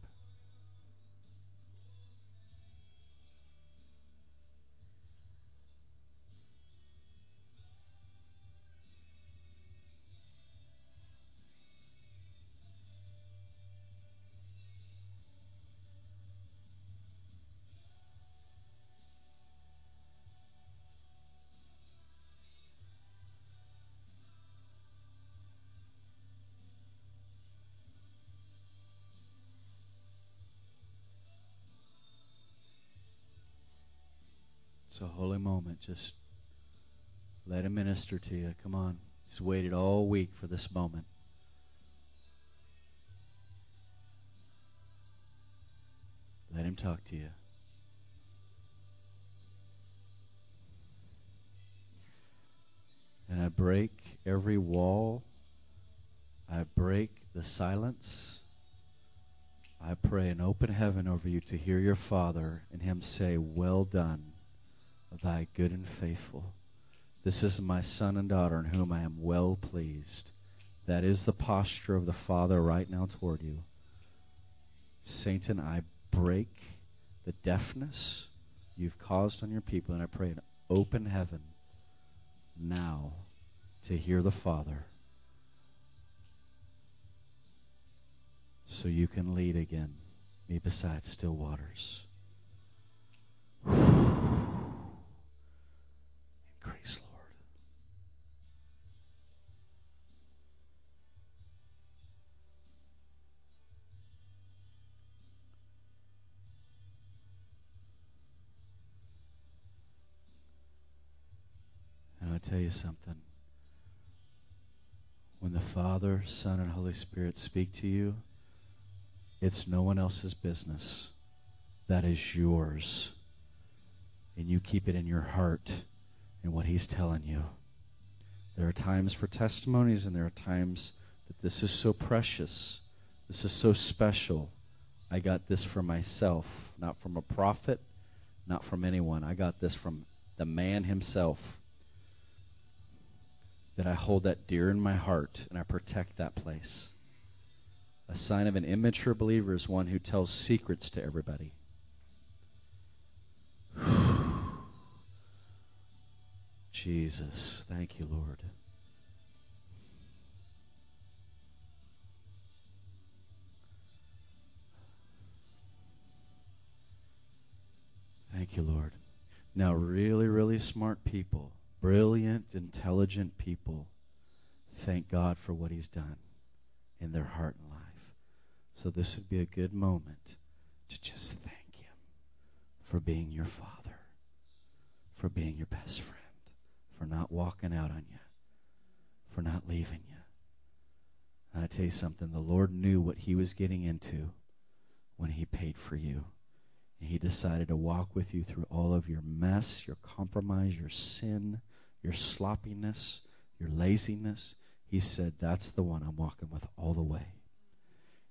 Moment. Just let him minister to you. Come on. He's waited all week for this moment. Let him talk to you. And I break every wall. I break the silence. I pray an open heaven over you to hear your Father and Him say, Well done, thy good and faithful. This is my son and daughter in whom I am well pleased. That is the posture of the Father right now toward you. Satan, I break the deafness you've caused on your people, and I pray an open heaven now to hear the Father so you can lead again me beside still waters. Increase, Lord. And I'll tell you something. When the Father, Son, and Holy Spirit speak to you, it's no one else's business. That is yours. And you keep it in your heart and what He's telling you. There are times for testimonies, and there are times that this is so precious. This is so special. I got this for myself, not from a prophet, not from anyone. I got this from the man himself. That I hold that dear in my heart and I protect that place. A sign of an immature believer is one who tells secrets to everybody. Jesus, thank you, Lord. Thank you, Lord. Now, really, really smart people, brilliant, intelligent people, thank God for what He's done in their heart and life. So, this would be a good moment to just thank Him for being your Father, for being your best friend, for not walking out on you, for not leaving you. And I tell you something, the Lord knew what He was getting into when He paid for you. And he decided to walk with you through all of your mess, your compromise, your sin, your sloppiness, your laziness. He said, That's the one I'm walking with all the way.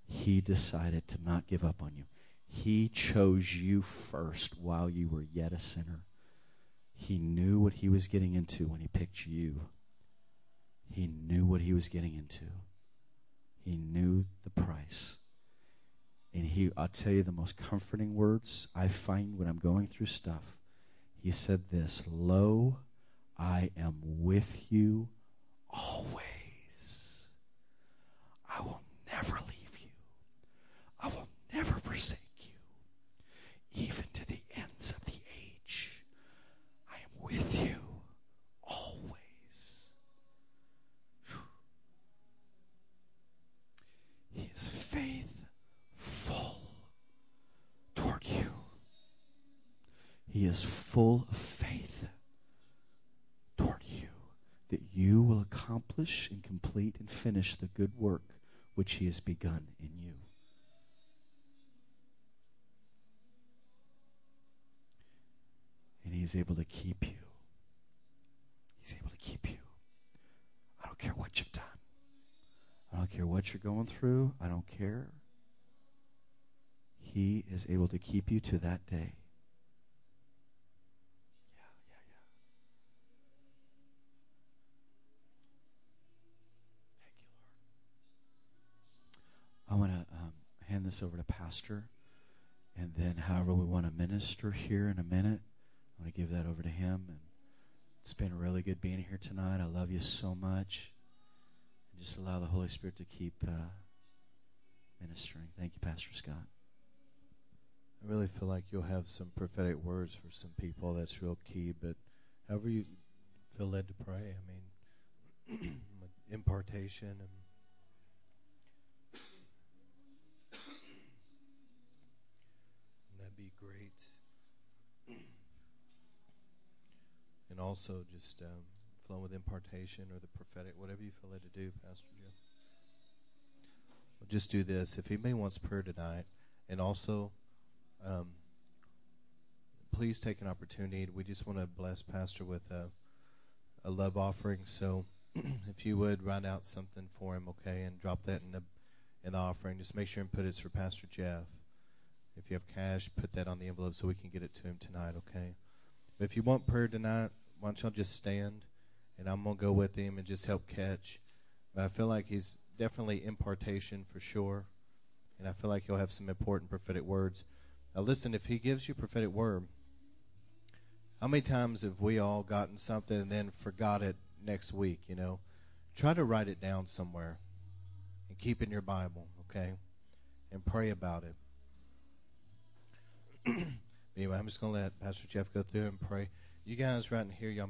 He decided to not give up on you. He chose you first while you were yet a sinner. He knew what he was getting into when he picked you. He knew what he was getting into. He knew the price. And he, I'll tell you the most comforting words I find when I'm going through stuff. He said this Lo, I am with you always. I will never leave you, I will never forsake you, even to the ends of the age. I am with you always. He is faith full toward you. He is full of faith toward you that you will accomplish and complete and finish the good work which He has begun in you. And He's able to keep you. He's able to keep you. I don't care what you've done. I don't care what you're going through. I don't care. He is able to keep you to that day. Yeah, yeah, yeah. Thank you, Lord. I want to um, hand this over to Pastor, and then however we want to minister here in a minute, I want to give that over to him. And it's been really good being here tonight. I love you so much. And just allow the Holy Spirit to keep uh, ministering. Thank you, Pastor Scott. I really feel like you'll have some prophetic words for some people. That's real key. But however you feel led to pray, I mean, impartation and. That'd be great. And also just um, flow with impartation or the prophetic, whatever you feel led to do, Pastor Jim. We'll just do this. If anybody wants prayer tonight, and also um, please take an opportunity. We just want to bless Pastor with a, a love offering. So if you would write out something for him, okay, and drop that in the in the offering. Just make sure and put it's for Pastor Jeff. If you have cash, put that on the envelope so we can get it to him tonight, okay? If you want prayer tonight, why don't y'all just stand and I'm gonna go with him and just help catch. But I feel like he's definitely impartation for sure. And I feel like he'll have some important prophetic words. Now, listen, if he gives you prophetic word, how many times have we all gotten something and then forgot it next week, you know? Try to write it down somewhere and keep in your Bible, okay? And pray about it. anyway, I'm just going to let Pastor Jeff go through and pray. You guys right here, y'all.